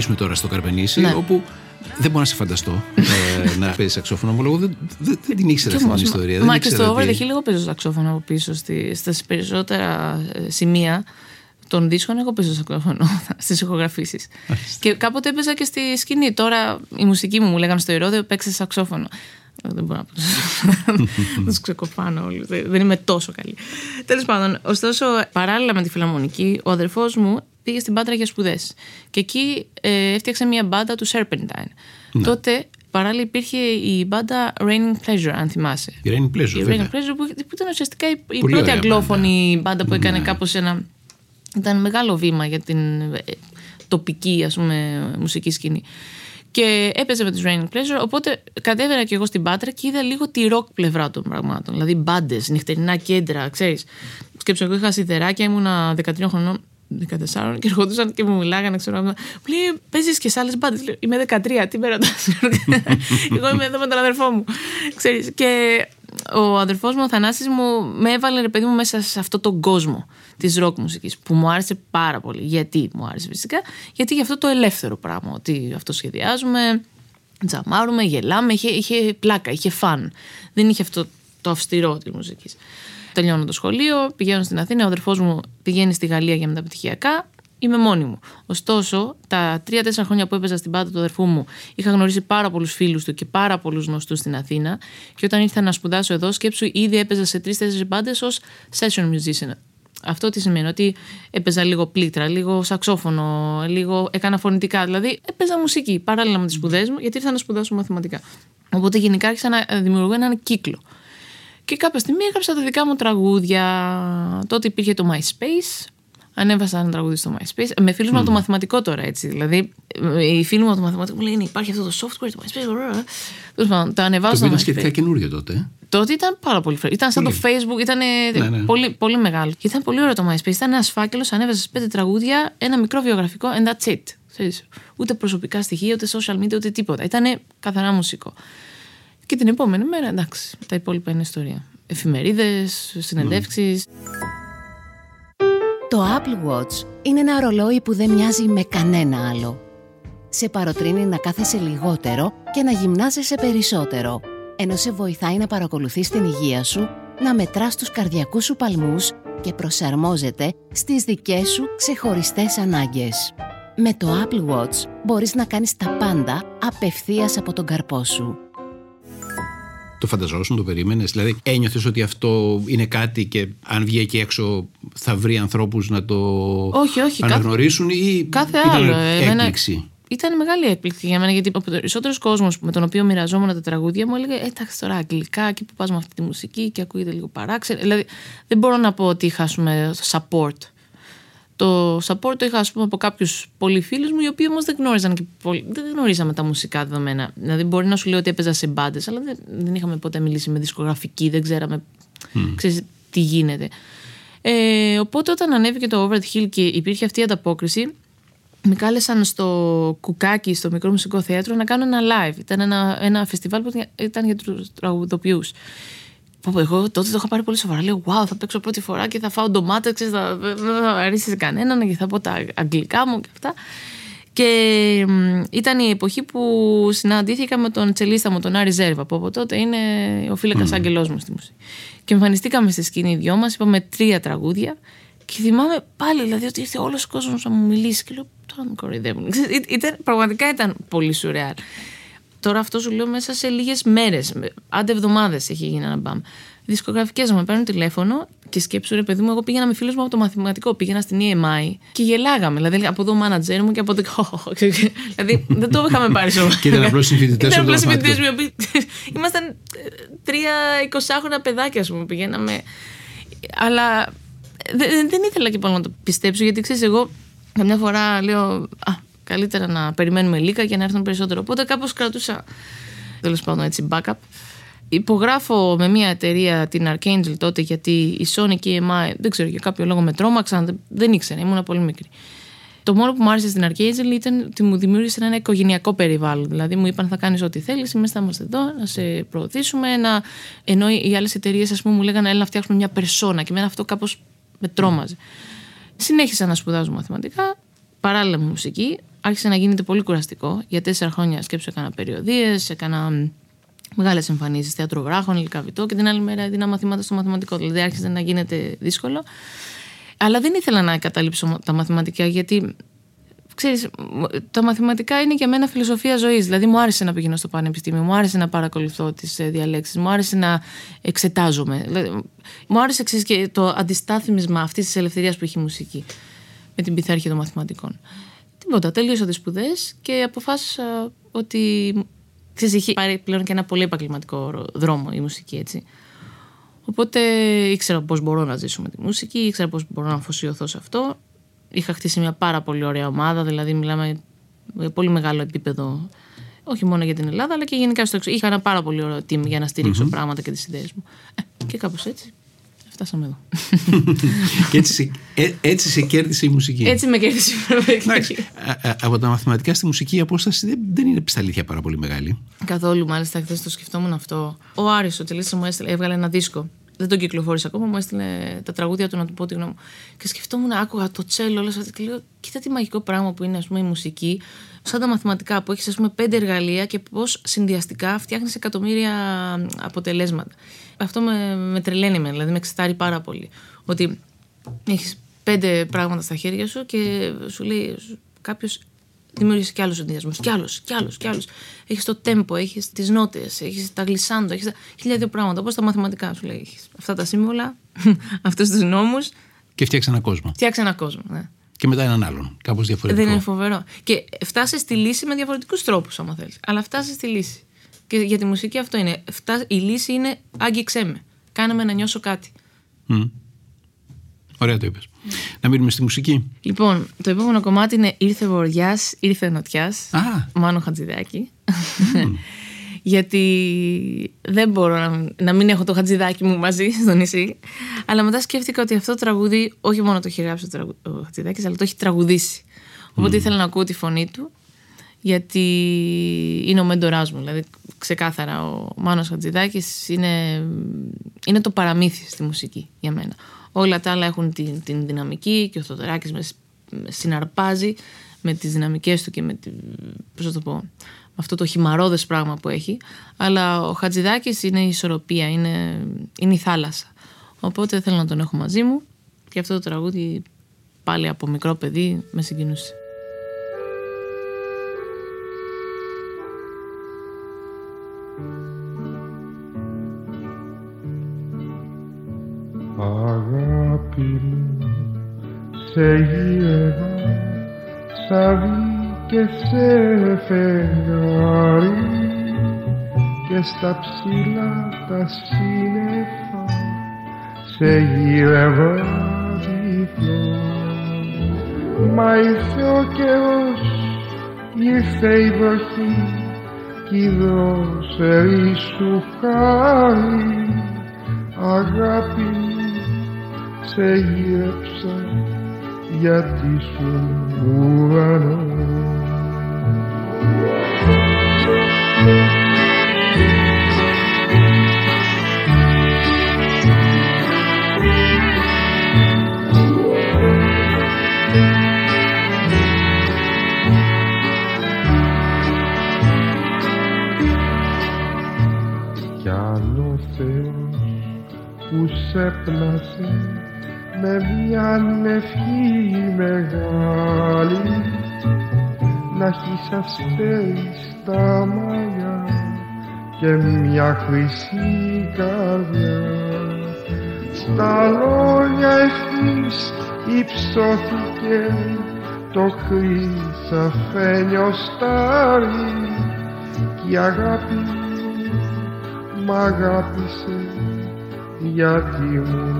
Γυρίσουμε τώρα στο Καρπενήσι, Ναι. όπου δεν μπορώ να σε φανταστώ ε, να παίζεις σαξόφωνο μου. Λόγω δεν, δεν, δεν την ήξερα αυτή την ιστορία. δεν Μα και ήξερα στο τι- Over the Hill εγώ παίζω σαξόφωνο από πίσω. Στη, στα περισσότερα ε, σημεία των δίσκων εγώ παίζω σαξόφωνο (laughs) στις ηχογραφήσεις. και κάποτε έπαιζα και στη σκηνή. Τώρα η μουσική μου μου λέγανε στο ηρώδιο παίξε σαξόφωνο. Ε, Δεν μπορώ να πω. Θα (laughs) τους ξεκοφάνω όλους. Δεν είμαι τόσο καλή. Τέλος πάντων, ωστόσο, παράλληλα με τη φιλαρμονική, ο αδερφός μου πήγε στην Πάτρα για σπουδές. Και εκεί ε, έφτιαξε μια μπάντα του Serpentine. Τότε παράλληλα υπήρχε η μπάντα Raining Pleasure, αν θυμάσαι. Η Rain Pleasure, Η βέβαια. Raining Pleasure που, που ήταν ουσιαστικά η, η Πολύ πρώτη ωραία αγγλόφωνη μπάντα που έκανε Ναι. κάπως ένα. Ήταν μεγάλο βήμα για την ε, τοπική ας πούμε, μουσική σκηνή. Και έπαιζε με τους Raining Pleasure, οπότε κατέβαινα και εγώ στην Πάτρα και είδα λίγο τη rock πλευρά των πραγμάτων. Δηλαδή μπάντες, νυχτερινά κέντρα, ξέρεις. Σκέψω, εγώ είχα σιδεράκια, ήμουνα 13 χρονών, 14 και ερχόντουσαν και μου μιλάγανε, ξέρω. Μου λέει, παίζεις και σε άλλες μπάντες; Λέω, Είμαι 13, τι με ρωτά. (laughs) εγώ είμαι εδώ με τον αδερφό μου. Ξέρεις, και ο αδερφός μου, ο Θανάσης μου, με έβαλε ρε παιδί μου μέσα σε αυτό τον κόσμο της ροκ μουσικής που μου άρεσε πάρα πολύ. Γιατί μου άρεσε φυσικά, γιατί για αυτό το ελεύθερο πράγμα, ότι αυτό σχεδιάζουμε, τζαμάρουμε, γελάμε, είχε, είχε πλάκα, είχε φαν. Δεν είχε αυτό το αυστηρό της μουσικής. Τελειώνω το σχολείο, πηγαίνω στην Αθήνα, ο αδερφός μου πηγαίνει στη Γαλλία για μεταπτυχιακά, είμαι μόνη μου. Ωστόσο, τα τρία-τέσσερα χρόνια που έπαιζα στην πάντα του αδερφού μου, είχα γνωρίσει πάρα πολλούς φίλους του και πάρα πολλούς γνωστούς στην Αθήνα. Και όταν ήρθα να σπουδάσω εδώ, σκέψου ήδη έπαιζα σε τρει-τέσσερι μπάντες ως session musician. Αυτό τι σημαίνει, ότι έπαιζα λίγο πλήκτρα, λίγο σαξόφωνο, λίγο έκανα φωνητικά. Δηλαδή έπαιζα μουσική παράλληλα με τις σπουδές μου, γιατί ήρθα να σπουδάσω μαθηματικά. Οπότε γενικά άρχισα να δημιουργώ έναν κύκλο. Και κάποια στιγμή έγραψα τα δικά μου τραγούδια. Τότε υπήρχε το MySpace. Ανέβασα ένα τραγούδι στο MySpace. Με φίλους μου από το μαθηματικό τώρα, έτσι. Δηλαδή, οι φίλοι μου από το μαθηματικό μου λένε Υπάρχει αυτό το software, το MySpace. ωραία». Τέλος πάντων, το ανεβάζω Το οποίο στο ήταν MySpace. σχετικά καινούριο τότε. ε. Τότε ήταν πάρα πολύ φρέσκο. Ήταν σαν το Facebook, ήταν Ναι, ναι. Πολύ, πολύ μεγάλο. Και ήταν πολύ ωραίο το MySpace. Ήταν ένας φάκελος, ανέβαζες πέντε τραγούδια, ένα μικρό βιογραφικό, and that's it. Ξέρεις, ούτε προσωπικά στοιχεία, ούτε social media, ούτε τίποτα. Ήταν καθαρά μουσικό. Και την επόμενη μέρα, εντάξει, τα υπόλοιπα είναι ιστορία. Εφημερίδες, συνεντεύξεις. Το Apple Watch είναι ένα ρολόι που δεν μοιάζει με κανένα άλλο. Σε παροτρύνει να κάθεσαι λιγότερο και να γυμνάζεσαι περισσότερο, ενώ σε βοηθάει να παρακολουθείς την υγεία σου, να μετράς τους καρδιακούς σου παλμούς και προσαρμόζεται στις δικές σου ξεχωριστές ανάγκες. Με το Apple Watch μπορείς να κάνεις τα πάντα απευθείας από τον καρπό σου. Το φανταζόσουν, το περίμενες. Δηλαδή, ένιωθες ότι αυτό είναι κάτι και αν βγει εκεί έξω θα βρει ανθρώπους να το Όχι, όχι, κάθε- αναγνωρίσουν ή κάθε ήταν άλλο, ε, εμένα- έκπληξη; ήταν μεγάλη έκπληξη για μένα γιατί ο περισσότερος κόσμος με τον οποίο μοιραζόμουν τα τραγούδια μου έλεγε Εντάξει τώρα αγγλικά, και που πας με αυτή τη μουσική και ακούγεται λίγο παράξενο. Δηλαδή δεν μπορώ να πω ότι είχα πούμε, support. Το support το είχα ας πούμε, από κάποιους πολλοί φίλους μου, οι οποίοι όμως δεν γνώριζαν και πολύ, δεν γνωρίζαμε τα μουσικά δεδομένα. Δηλαδή, μπορεί να σου λέω ότι έπαιζα σε μπάντες, αλλά δεν, δεν είχαμε ποτέ μιλήσει με δισκογραφική, δεν ξέραμε mm. ξέρεις, τι γίνεται. Ε, οπότε όταν ανέβηκε το Over the Hill και υπήρχε αυτή η ανταπόκριση, με κάλεσαν στο Κουκάκι, στο μικρό μουσικό θέατρο, να κάνω ένα live. Ήταν ένα, ένα φεστιβάλ που ήταν για τους τραγουδοποιούς. Εγώ τότε το είχα πάρει πολύ σοβαρά. Λέω, Wow, θα παίξω πρώτη φορά και θα φάω ντομάτες, θα, δεν θα αρέσει κανέναν και θα πω τα αγγλικά μου και αυτά. Και ήταν η εποχή που συναντήθηκα με τον τσελίστα μου, τον Άρη Ζέρβα, που από τότε είναι ο φίλεκα mm. αγγελό μου στη μουσική. Και εμφανιστήκαμε στη σκηνή οι δυο μας, είπαμε τρία τραγούδια. Και θυμάμαι πάλι δηλαδή ότι ήρθε όλος ο κόσμος να μου μιλήσει. Και λέω, τώρα με κοροϊδεύουν. Ήταν, πραγματικά ήταν πολύ σουρεάλ. Τώρα αυτό σου λέω μέσα σε λίγες μέρες, άντε εβδομάδες έχει γίνει ένα μπαμ. Δισκογραφικές μου παίρνουν τηλέφωνο και σκέψου ρε παιδί μου, εγώ πήγαινα με φίλους μου από το μαθηματικό, πήγαινα στην EMI και γελάγαμε. Δηλαδή από εδώ ο μάνατζερ μου και από το. (laughs) δηλαδή δεν το είχαμε πάρει σοβαρά. και ήταν απλώς συμφιλητέ Ήταν απλώς συμφιλητέ μου. (laughs) Ήμασταν ε, τρία εικοσάχρονα παιδάκια, ας πούμε, πηγαίναμε. Αλλά δεν ήθελα και πάνω να το πιστέψω, γιατί ξέρεις, εγώ καμιά φορά λέω. Α, καλύτερα να περιμένουμε λίγα για να έρθουν περισσότερο. Οπότε κάπως κρατούσα τέλος πάντων έτσι backup. Υπογράφω με μια εταιρεία την Archangel τότε γιατί η Sony και η EMI δεν ξέρω για κάποιο λόγο με τρόμαξαν, δεν, δεν ήξερα, ήμουν πολύ μικρή. Το μόνο που μου άρεσε στην Archangel ήταν ότι μου δημιούργησε ένα οικογενειακό περιβάλλον. Δηλαδή μου είπαν θα κάνεις ό,τι θέλεις, εμείς θα είμαστε εδώ, να σε προωθήσουμε. Να... Ενώ οι άλλες εταιρείες μου λέγανε έλα να φτιάξουμε μια περσόνα και εμένα αυτό κάπως με τρόμαζε. Συνέχισα να σπουδάζω μαθηματικά, παράλληλα με μουσική άρχισε να γίνεται πολύ κουραστικό. Για τέσσερα χρόνια σκέψω έκανα περιοδίες, έκανα μεγάλες εμφανίσεις θεατρογράφων, υλικαβητό και την άλλη μέρα έδινα μαθήματα στο μαθηματικό. Δηλαδή άρχισε να γίνεται δύσκολο. Αλλά δεν ήθελα να εγκαταλείψω τα μαθηματικά γιατί ξέρεις, τα μαθηματικά είναι για μένα φιλοσοφία ζωής. Δηλαδή, μου άρεσε να πηγαίνω στο πανεπιστήμιο, μου άρεσε να παρακολουθώ τις ε, διαλέξεις, μου άρεσε να εξετάζομαι. Δηλαδή, μου άρεσε ξέρεις, και το αντιστάθμισμα αυτής της ελευθερίας που έχει η μουσική με την πειθάρχεια των μαθηματικών. Τίποτα, τέλειωσα τις σπουδές και αποφάσισα ότι. Ξέρεις, είχε πάρει πλέον και ένα πολύ επαγγελματικό δρόμο η μουσική, έτσι. Οπότε ήξερα πώς μπορώ να ζήσω με τη μουσική, ήξερα πώς μπορώ να αφοσιωθώ σε αυτό. Είχα χτίσει μια πάρα πολύ ωραία ομάδα, δηλαδή μιλάμε για πολύ μεγάλο επίπεδο, όχι μόνο για την Ελλάδα, αλλά και γενικά στο εξωτερικό. Είχα ένα πάρα πολύ ωραίο team για να στηριξω πράγματα και τις ιδέες μου. Ε, και κάπως έτσι φτάσαμε εδώ. και έτσι σε, ε, έτσι σε κέρδισε η μουσική. Έτσι με κέρδισε η μουσική. από τα μαθηματικά στη μουσική η απόσταση δεν, δεν είναι στα αλήθεια πάρα πολύ μεγάλη. Καθόλου, μάλιστα, χθες το σκεφτόμουν αυτό. Ο Άρης, ο τελείως μου έστειλε, έβγαλε ένα δίσκο. Δεν τον κυκλοφόρησε ακόμα, μου έστειλε τα τραγούδια του να του πω τη γνώμη μου. Και σκεφτόμουν, άκουγα το τσέλο, όλο αυτό. Και λέω, κοίτα τι μαγικό πράγμα που είναι ας πούμε, η μουσική, σαν τα μαθηματικά που έχεις πέντε εργαλεία και πώς συνδυαστικά φτιάχνεις εκατομμύρια αποτελέσματα αυτό με, με τρελαίνει με, δηλαδή με εξετάρει πάρα πολύ. Ότι έχεις πέντε πράγματα στα χέρια σου και σου λέει κάποιος δημιούργησε κι άλλου συνδυασμού. Κι άλλου, κι άλλου, κι άλλου. Έχεις το τέμπο, έχεις τις νότες, έχεις τα γλισάντο, έχεις τα χίλια δύο πράγματα. Όπω τα μαθηματικά σου λέει. Έχεις αυτά τα σύμβολα, (laughs) αυτούς τους νόμους. Και φτιάξει έναν κόσμο. Φτιάξει έναν κόσμο, ναι. Και μετά έναν άλλον. Κάπως διαφορετικό. Δεν είναι φοβερό. Και φτάσεις στη λύση με διαφορετικούς τρόπους, άμα θέλεις. Αλλά φτάσεις στη λύση. Και για τη μουσική αυτό είναι. Η λύση είναι άγγιξέ με. Κάνε με να νιώσω κάτι. Mm. Ωραία το είπες. Να μείνουμε στη μουσική. Λοιπόν, το επόμενο κομμάτι είναι Ήρθε Βοριάς, ήρθε Νοτιάς. Μάνο Χατζηδάκη. Mm. (laughs) Γιατί δεν μπορώ να, να μην έχω το χατζηδάκι μου μαζί στο νησί. Αλλά μετά σκέφτηκα ότι αυτό το τραγούδι όχι μόνο το έχει γράψει ο Χατζηδάκης, αλλά το έχει τραγουδήσει. Οπότε ήθελα να ακούω τη φωνή του γιατί είναι ο μέντοράς μου. Δηλαδή, ξεκάθαρα, ο Μάνος Χατζηδάκης είναι, είναι το παραμύθι στη μουσική για μένα. Όλα τα άλλα έχουν την, την δυναμική και ο Θοδωράκης με, συναρπάζει με τις δυναμικές του και με, τη, πώς το πω, αυτό το χυμαρόδες πράγμα που έχει. Αλλά ο Χατζηδάκης είναι η ισορροπία, είναι, είναι η θάλασσα. Οπότε θέλω να τον έχω μαζί μου και αυτό το τραγούδι πάλι από μικρό παιδί με συγκινούσε. Αγάπη μου, σε γύρω, σαν και σε φεγγάρι και στα ψηλά τα σύννεφα σε γύρευα διπλό μα ήρθε ο καιρός ήρθε η βροχή κι δώσε σου χάρη αγάπη μου σε γύρεψα γιατί σου ουρανό Κι άλλο Θεός που σε πλάσε με μια ευχή μεγάλη να έχεις αστέρι στα μαλλιά και μια χρυσή καρδιά στα λόγια ευθύς υψώθηκε το χρυσαφένιο στάρι και η αγάπη μ' αγάπησε γιατί ήμουν ουρανό. Αγάπη μου,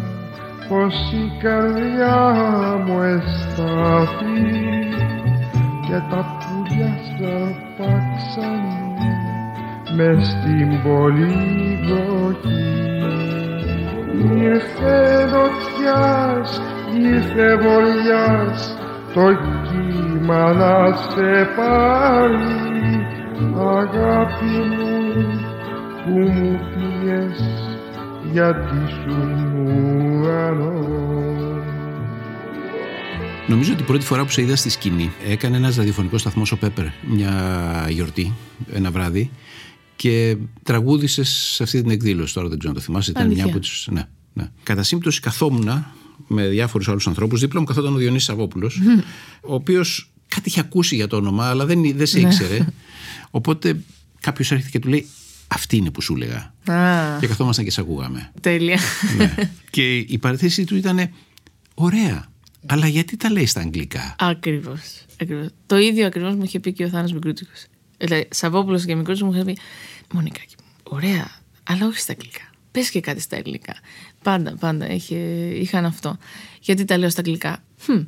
πως η καρδιά μου εστάθη και τα πουλιά σαρπάξαν με στην πολυδοχή. Ήρθε δοτιάς, ήρθε βολιάς το κύμα να σε πάρει αγάπη μου που μου πήγες γιατί σου ουρανό. Νομίζω ότι η πρώτη φορά που σε είδα στη σκηνή έκανε ένας ραδιοφωνικός σταθμός ο Πέπερ μια γιορτή, ένα βράδυ και τραγούδισες σε αυτή την εκδήλωση. Τώρα δεν ξέρω αν το θυμάσαι. Ήταν μια από τις... ναι, ναι. Κατά σύμπτωση καθόμουν με διάφορους άλλους ανθρώπους. Δίπλα μου καθόταν ο Διονύσης Σαββόπουλος, ο οποίος κάτι είχε ακούσει για το όνομα, αλλά δεν, δεν σε ήξερε. Οπότε κάποιος έρχεται και του λέει: Αυτή είναι που σου έλεγα. Α, Και καθόμασταν και σε ακούγαμε. τέλεια. ναι. Και η παραθέση του ήταν ωραία. Αλλά γιατί τα λέει στα αγγλικά; Ακριβώς. Ακριβώς. Το ίδιο ακριβώς μου είχε πει και ο Θάνο Μικρούτσικος. Δηλαδή, Σαββόπουλος και Μικρούτσικος μου είχε πει Μονικάκι, ωραία, αλλά όχι στα αγγλικά. Πες και κάτι στα ελληνικά. Πάντα, πάντα είχε, είχαν αυτό. Γιατί τα λέω στα αγγλικά; Hm.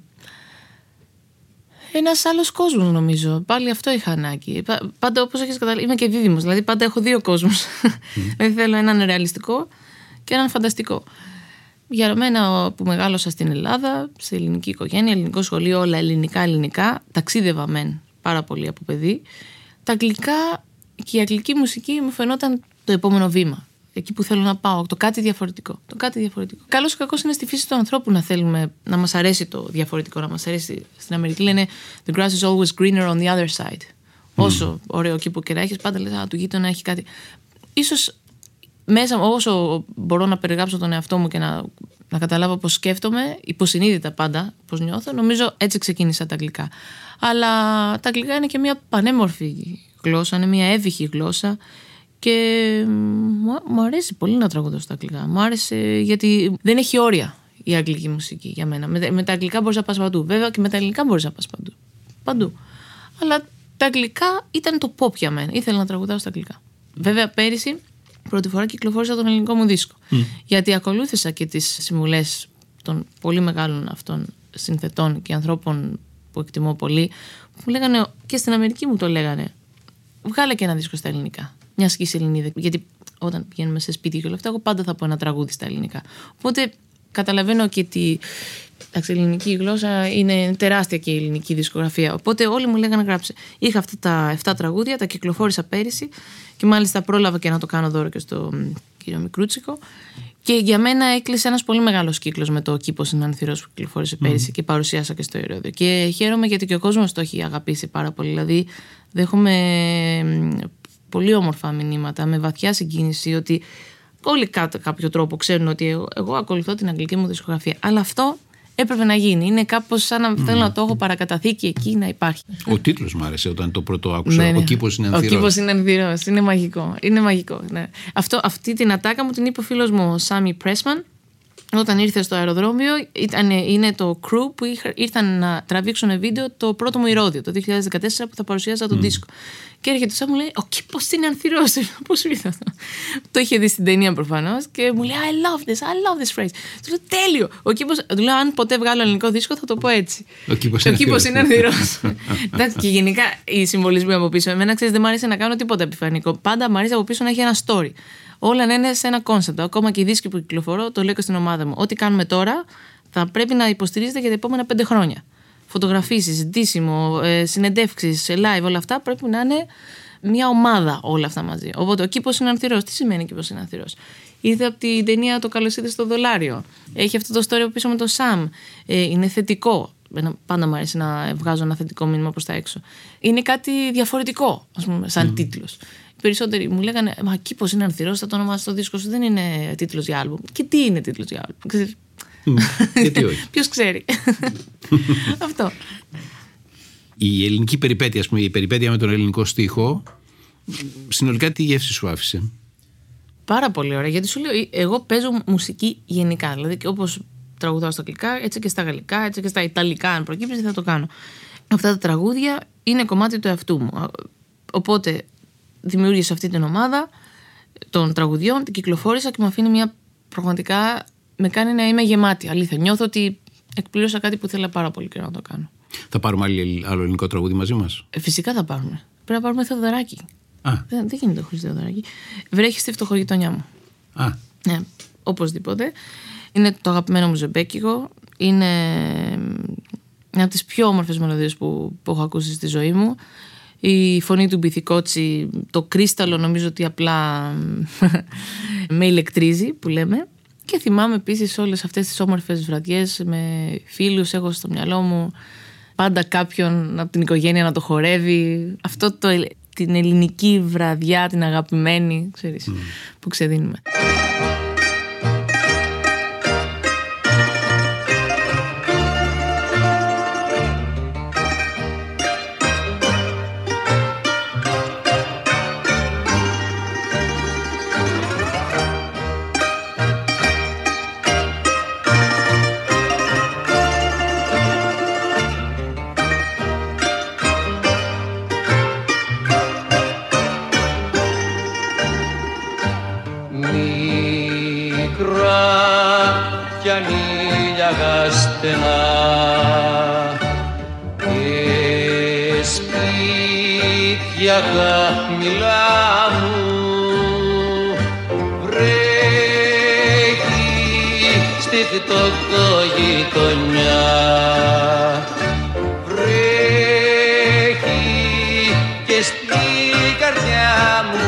Ένας άλλος κόσμος, νομίζω. Πάλι αυτό είχα ανάγκη. Πα- Πάντα, όπως έχεις καταλάβει, είμαι και δίδυμος. Δηλαδή, πάντα έχω δύο κόσμους. (laughs) δηλαδή, θέλω έναν ρεαλιστικό και έναν φανταστικό. Για μένα που μεγάλωσα στην Ελλάδα, σε ελληνική οικογένεια, ελληνικό σχολείο, όλα ελληνικά, ελληνικά, ταξίδευα μεν πάρα πολύ από παιδί. Τα αγγλικά και η αγγλική μουσική μου φαινόταν το επόμενο βήμα. Εκεί που θέλω να πάω, το κάτι διαφορετικό. Το κάτι διαφορετικό. Καλός ή κακός είναι στη φύση του ανθρώπου να θέλουμε να μας αρέσει το διαφορετικό, να μας αρέσει. Στην Αμερική λένε The grass is always greener on the other side. Όσο ωραίο κήπο και να έχει, πάντα λες: Α, του γείτονα έχει κάτι. Ίσως μέσα μου, όσο μπορώ να περιγράψω τον εαυτό μου και να, να καταλάβω πώς σκέφτομαι, υποσυνείδητα πάντα, πώς νιώθω, νομίζω έτσι ξεκίνησα τα αγγλικά. Αλλά τα αγγλικά είναι και μια πανέμορφη γλώσσα, είναι μια εύυχη γλώσσα και μου, μου αρέσει πολύ να τραγουδώ στα αγγλικά. Μου άρεσε γιατί δεν έχει όρια η αγγλική μουσική για μένα. Με, με τα αγγλικά μπορείς να πας παντού. Βέβαια και με τα ελληνικά μπορείς να πας παντού. Παντού. Αλλά τα αγγλικά ήταν το pop για μένα. Ήθελα να τραγουδάω στα αγγλικά. Βέβαια πέρυσι πρώτη φορά κυκλοφόρησα τον ελληνικό μου δίσκο. Γιατί ακολούθησα και τις συμβουλές των πολύ μεγάλων αυτών συνθετών και ανθρώπων που εκτιμώ πολύ, που μου λέγανε, και στην Αμερική μου το λέγανε, βγάλε και ένα δίσκο στα ελληνικά. Μια και είσαι Ελληνίδα. Γιατί όταν πηγαίνουμε σε σπίτι και όλα αυτά, εγώ πάντα θα πω ένα τραγούδι στα ελληνικά. Οπότε καταλαβαίνω και ότι εντάξει, η ελληνική γλώσσα είναι τεράστια και η ελληνική δισκογραφία. Οπότε όλοι μου λέγανε γράψε. Είχα αυτά τα 7 τραγούδια, τα κυκλοφόρησα πέρυσι και μάλιστα πρόλαβα και να το κάνω δώρο και στο μ, κύριο Μικρούτσικο. Και για μένα έκλεισε ένας πολύ μεγάλος κύκλος με το κήπο Συνανθυρό που κυκλοφόρησε πέρυσι και παρουσιάσα και στο Ηρόδιο. Και χαίρομαι γιατί και ο κόσμος το έχει αγαπήσει πάρα πολύ. Δηλαδή, δέχομαι μ, πολύ όμορφα μηνύματα, με βαθιά συγκίνηση, ότι όλοι κάτω κάποιο τρόπο ξέρουν ότι εγώ, εγώ ακολουθώ την αγγλική μου δισκογραφία. Αλλά αυτό έπρεπε να γίνει. Είναι κάπως σαν να θέλω να το έχω παρακαταθήκη εκεί να υπάρχει. Ο τίτλος μου άρεσε όταν το πρώτο άκουσα. Ο κήπος είναι Ο ανθυρός. κήπος είναι ανθυρός. Είναι μαγικό. Είναι μαγικό. Ναι. Αυτό, αυτή την ατάκα μου την είπε ο φίλος μου, ο Σάμι Πρέσμαν, όταν ήρθε στο αεροδρόμιο. Ήταν, είναι το crew που είχα- ήρθαν να τραβήξουν βίντεο το πρώτο μου ηρώδιο το 2014 που θα παρουσιάζα τον δίσκο. Και έρχεται ο Σάμ μου λέει: Ο κήπος είναι ανθηρός. Πώς σου ήρθε αυτό; το είχε δει στην ταινία προφανώς και μου λέει: I love this, I love this phrase. Του λέω: Τέλειο. Ο κήπος, του λέω: Αν ποτέ βγάλω ελληνικό δίσκο θα το πω έτσι. Ο κήπος Ο είναι κήπος ανθηρός. είναι ανθηρός. Εντάξει, και γενικά οι συμβολισμοί από πίσω. Εμένα ξέρεις, δεν μου άρεσε να κάνω τίποτα επιφανειακό. Πάντα μου αρέσει από πίσω να έχει ένα story. Όλα να είναι σε ένα κόνσεπτ. Ακόμα και οι δίσκοι που κυκλοφορώ, το λέω και στην ομάδα μου. Ό,τι κάνουμε τώρα θα πρέπει να υποστηρίζεται για τα επόμενα πέντε χρόνια. Φωτογραφίσεις, ντύσιμο, ε, συνεντεύξεις, live, όλα αυτά πρέπει να είναι μια ομάδα όλα αυτά μαζί. Οπότε ο κήπο είναι ανθυρός. Τι σημαίνει κήπο είναι ανθυρός. Ήρθε από την ταινία Το Καλώ ήρθε στο δολάριο. Έχει αυτό το story από πίσω με το Σαμ. Ε, είναι θετικό. Εμένα πάντα μου αρέσει να βγάζω ένα θετικό μήνυμα προς τα έξω. Είναι κάτι διαφορετικό, ας πούμε, σαν τίτλος. Οι περισσότεροι μου λέγανε Μα κήπο είναι ανθυρός, θα το ονομάσει το δίσκο σου. Δεν είναι τίτλος για άλμπουμ. Και τι είναι τίτλος για άλμπουμ. Ξέρεις, Γιατί όχι. (laughs) Ποιος ξέρει. (laughs) Αυτό. Η ελληνική περιπέτεια, ας πούμε, η περιπέτεια με τον ελληνικό στίχο, συνολικά τι γεύση σου άφησε; Πάρα πολύ ωραία. Γιατί σου λέω, εγώ παίζω μουσική γενικά. Δηλαδή, και όπως τραγουδάω στα αγγλικά, έτσι και στα γαλλικά, έτσι και στα ιταλικά, αν προκύψει, θα το κάνω. Αυτά τα τραγούδια είναι κομμάτι του εαυτού μου. Οπότε δημιούργησα αυτή την ομάδα των τραγουδιών, την κυκλοφόρησα και μου αφήνει μια πραγματικά. με κάνει να είμαι γεμάτη. Αλήθεια. Νιώθω ότι εκπλήρωσα κάτι που ήθελα πάρα πολύ καιρό να το κάνω. Θα πάρουμε άλλη- άλλο ελληνικό τραγούδι μαζί μας; Ε, φυσικά θα πάρουμε. Πρέπει να πάρουμε Θεοδωράκι. Α, Δεν, δεν γίνεται χωρίς Θεοδωράκι. Βρέχει στη φτωχογειτονιά μου. α, Ναι, οπωσδήποτε. Είναι το αγαπημένο μου ζεμπέκικο. Είναι μια από τις πιο όμορφες μελωδίες που, που έχω ακούσει στη ζωή μου. Η φωνή του Μπιθικότσι, το κρίσταλο νομίζω ότι απλά (laughs) με ηλεκτρίζει που λέμε. Και θυμάμαι επίσης όλες αυτές τις όμορφες βραδιές με φίλους έχω στο μυαλό μου πάντα κάποιον από την οικογένεια να το χορεύει. Αυτό το, ελ- την ελληνική βραδιά, την αγαπημένη, ξέρεις, που ξεδίνουμε. Στη φτωχογειτονιά βρέχει και στην καρδιά μου.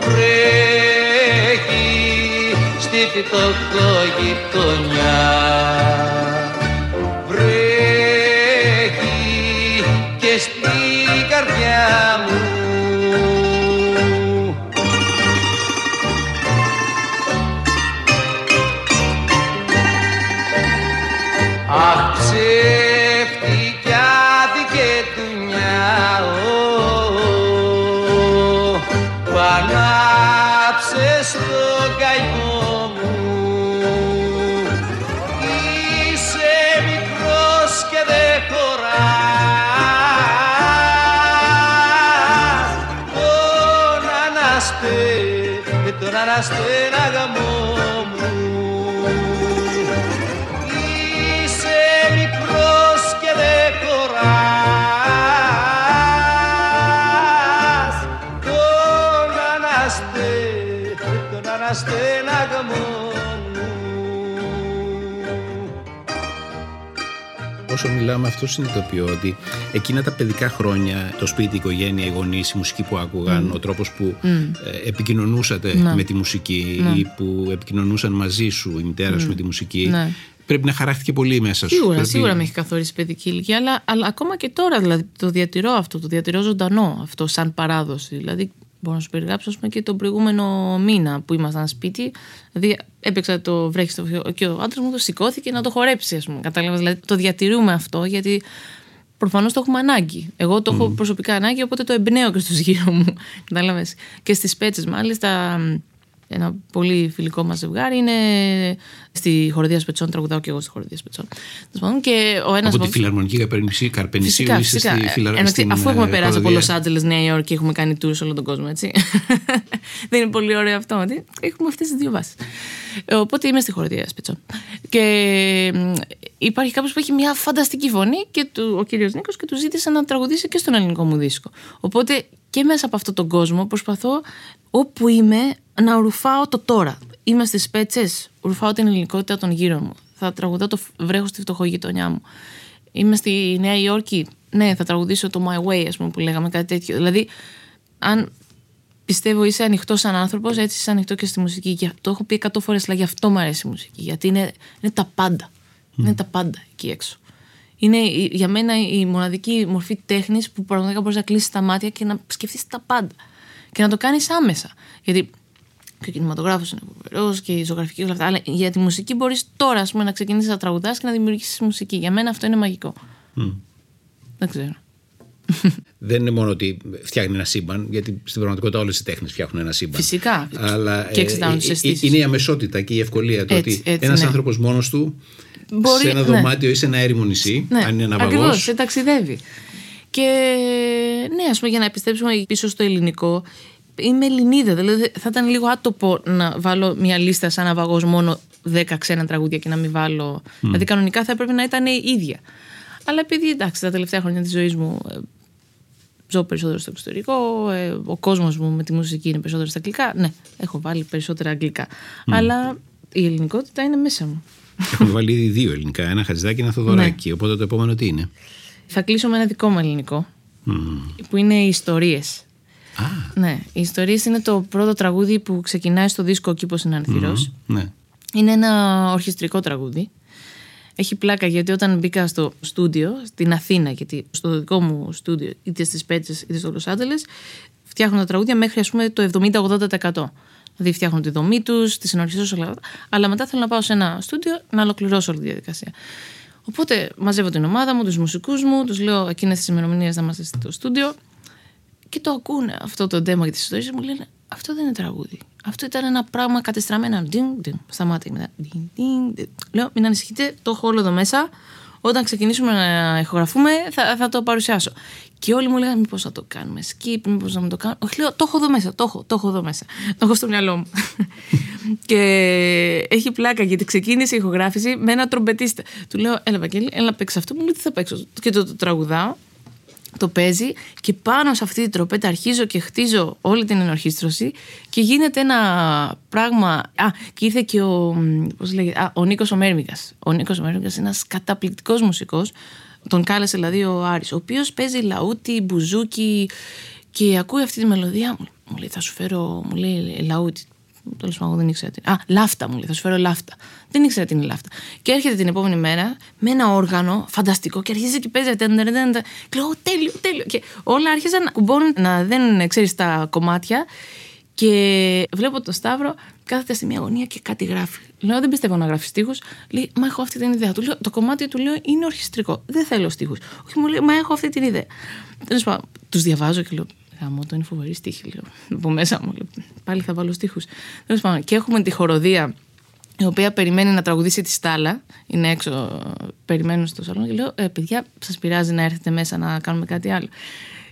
Βρέχει στη φτωχογειτονιά βρέχει μιλάμε, αυτό συνειδητοποιώ ότι εκείνα τα παιδικά χρόνια, το σπίτι, η οικογένεια, οι γονείς, η μουσική που άκουγαν, ο τρόπος που ε, επικοινωνούσατε Ναι. με τη μουσική ή που επικοινωνούσαν μαζί σου η μητέρα σου με τη μουσική. Ναι. Πρέπει να χαράχτηκε πολύ μέσα σου. Σίγουρα, Πρέπει- σίγουρα με έχει καθορίσει η παιδική ηλικία, αλλά, αλλά ακόμα και τώρα δηλαδή, το διατηρώ αυτό, το διατηρώ ζωντανό αυτό σαν παράδοση. Δηλαδή, μπορώ να σου περιγράψω ας πούμε, και τον προηγούμενο μήνα που ήμασταν σπίτι. Δηλαδή, έπαιξα το βρέχεις στο φιό και ο άντρας μου το σηκώθηκε να το χορέψει, ας πούμε. Κατάλαβες; Δηλαδή, το διατηρούμε αυτό γιατί προφανώς το έχουμε ανάγκη. Εγώ το έχω προσωπικά ανάγκη, οπότε το εμπνέω και στου (laughs) γύρω μου. Κατάλαβες; Και στις πέτσες, μάλιστα, ένα πολύ φιλικό μας ζευγάρι είναι στη χοροδία Σπετσών. Τραγουδάω και εγώ στη χοροδία Σπετσών. Τέλος πάντων, Και ο ένας Από τη φιλαρμονική Καρπενησίου Καρπενησίου Φυσικά, είσαι φυσικά. στη φιλα... Ε, εντάξει, στην, αφού έχουμε ε, περάσει από χοροδία. Λο Άντζελε, Νέα Υόρκη και έχουμε κάνει tours σε όλο τον κόσμο, έτσι. (laughs) Δεν είναι πολύ ωραίο αυτό. ότι Έχουμε αυτές τις δύο βάσεις. Οπότε είμαι στη χοροδία Σπετσών. Και μ, υπάρχει κάποιος που έχει μια φανταστική φωνή και του, ο κύριος Νίκος και του ζήτησε να τραγουδήσει και στον ελληνικό μου δίσκο. Οπότε και μέσα από αυτόν τον κόσμο προσπαθώ όπου είμαι να ρουφάω το τώρα. Είμαι στις πέτσες, ρουφάω την ελληνικότητα των γύρω μου. Θα τραγουδάω το βρέχος στη φτωχογειτονιά μου. Είμαι στη Νέα Υόρκη. Ναι, θα τραγουδήσω το My Way, ας πούμε, που λέγαμε κάτι τέτοιο. Δηλαδή, αν πιστεύω είσαι ανοιχτός σαν άνθρωπος, έτσι είσαι ανοιχτό και στη μουσική. Και το έχω πει 100 φορές, αλλά γι' αυτό μου αρέσει η μουσική. Γιατί είναι, είναι τα πάντα. Είναι τα πάντα εκεί έξω. Είναι η- για μένα η μοναδική μορφή τέχνης που πραγματικά μπορείς να κλείσεις τα μάτια και να σκεφτείς τα πάντα. Και να το κάνεις άμεσα. Γιατί και ο κινηματογράφος είναι φοβερός και η ζωγραφική και όλα αυτά. Αλλά για τη μουσική μπορείς τώρα ας πούμε, να ξεκινήσεις να τραγουδάς και να δημιουργήσεις μουσική. Για μένα αυτό είναι μαγικό. Δεν ξέρω. (laughs) Δεν είναι μόνο ότι φτιάχνει ένα σύμπαν, γιατί στην πραγματικότητα όλες οι τέχνες φτιάχνουν ένα σύμπαν. Φυσικά. Αλλά Και εξετάζουν τις ε, ε, αισθήσεις. είναι η αμεσότητα και η ευκολία. Το Έτσι, ότι έτσι, ένας ναι. άνθρωπος μόνος του Μπορεί- σε ένα ναι. δωμάτιο ή σε ένα έρημο νησί, αν είναι ναυαγό. ακριβώς, σε ταξιδεύει. Και ναι, ας πούμε, για να επιστρέψουμε πίσω στο ελληνικό, είμαι Ελληνίδα. Δηλαδή, θα ήταν λίγο άτοπο να βάλω μια λίστα σαν ναυαγό μόνο 10 ξένα τραγούδια και να μην βάλω. Δηλαδή, κανονικά θα έπρεπε να ήταν η ίδια. Αλλά επειδή εντάξει, τα τελευταία χρόνια της ζωής μου ε, ζω περισσότερο στο εξωτερικό, ε, ο κόσμος μου με τη μουσική είναι περισσότερο στα αγγλικά. Ναι, έχω βάλει περισσότερα αγγλικά. Αλλά η ελληνικότητα είναι μέσα μου. Έχουμε βάλει ήδη δύο ελληνικά, ένα χατζηδάκι και ένα θοδωράκι. Ναι. Οπότε το επόμενο τι είναι; Θα κλείσω με ένα δικό μου ελληνικό, που είναι οι ιστορίες. Α, Ναι, οι ιστορίες είναι το πρώτο τραγούδι που ξεκινάει στο δίσκο «Ο κήπος είναι ανθυρός». ναι. Είναι ένα ορχιστρικό τραγούδι. Έχει πλάκα γιατί όταν μπήκα στο στούντιο στην Αθήνα, γιατί στο δικό μου στούντιο, είτε στις Πέτσες είτε στο Λος Άντζελες, φτιάχνουν τα τραγούδια μέχρι ας πούμε το 70-80%. Δηλαδή φτιάχνουν τη δομή τους, τη συνορχιστρώ, όλα αυτά. Αλλά μετά θέλω να πάω σε ένα στούντιο να ολοκληρώσω όλη τη διαδικασία. Οπότε μαζεύω την ομάδα μου, τους μουσικούς μου, τους λέω εκείνες τις ημερομηνίες να είμαστε στο στούντιο και το ακούνε αυτό το demo για τις ιστορίες μου λένε Αυτό δεν είναι τραγούδι. Αυτό ήταν ένα πράγμα κατεστραμμένα. Ντιν, ντιν, σταμάτη μετά. Ντιν, ντιν, ντιν. Λέω, μην ανησυχείτε, το έχω όλο εδώ μέσα. Όταν ξεκινήσουμε να ηχογραφούμε, θα, θα το παρουσιάσω. Και όλοι μου λέγανε, Μήπως θα το κάνουμε skip, μήπως να μην το κάνουμε. Όχι, λέω, το έχω εδώ μέσα, το έχω, το έχω εδώ μέσα. Το έχω στο μυαλό μου. (laughs) και έχει πλάκα γιατί ξεκίνησε η ηχογράφηση με ένα τρομπετίστα. Του λέω, Έλα, Βαγγέλη, έλα να παίξει αυτό. Μου λέει, Τι θα παίξω. Και το, το τραγουδάω το παίζει και πάνω σε αυτή την τροπέτα αρχίζω και χτίζω όλη την ενορχίστρωση και γίνεται ένα πράγμα. Α, και ήρθε και ο, πώς λέγεται, α, ο Νίκος ο Μέρμικας. Ο Νίκος ο Μέρμικας είναι ένας καταπληκτικός μουσικός. Τον κάλεσε δηλαδή ο Άρης, ο οποίος παίζει λαούτι, μπουζούκι και ακούει αυτή τη μελωδία. Μου, μου λέει, θα σου φέρω, μου λέει λαούτι. Τέλος πάντων, δεν ήξερα τι. Α, λάφτα μου λέει, θα σου φέρω λάφτα. Δεν ήξερα τι είναι λάφτα. Και έρχεται την επόμενη μέρα με ένα όργανο φανταστικό και αρχίζει και παίζει. Ταν, ταν, ταν, ταν. Και λέω, τέλειο, τέλειο. Και όλα άρχισαν να κουμπώνουν να δεν ξέρεις τα κομμάτια. Και βλέπω τον Σταύρο κάθεται στη μία γωνία και κάτι γράφει. Λέω: Δεν πιστεύω να γράφεις στίχους. Λέει: Μα έχω αυτή την ιδέα. Του λέω: Το κομμάτι του λέω είναι ορχιστρικό. Δεν θέλω στίχους. Όχι, μου λέει: Μα έχω αυτή την ιδέα. Τέλος πάντων, τους διαβάζω και λέω: Γαμώ, το είναι φοβερή στίχη. Λέω: Από μέσα μου. Λέω, Πάλι θα βάλω στίχους. Τέλος πάντων, και έχουμε τη χοροδία η οποία περιμένει να τραγουδήσει τη Στάλα. Είναι έξω, περιμένουν στο σαλόν και λέω: ε, Παιδιά, σας πειράζει να έρθετε μέσα να κάνουμε κάτι άλλο.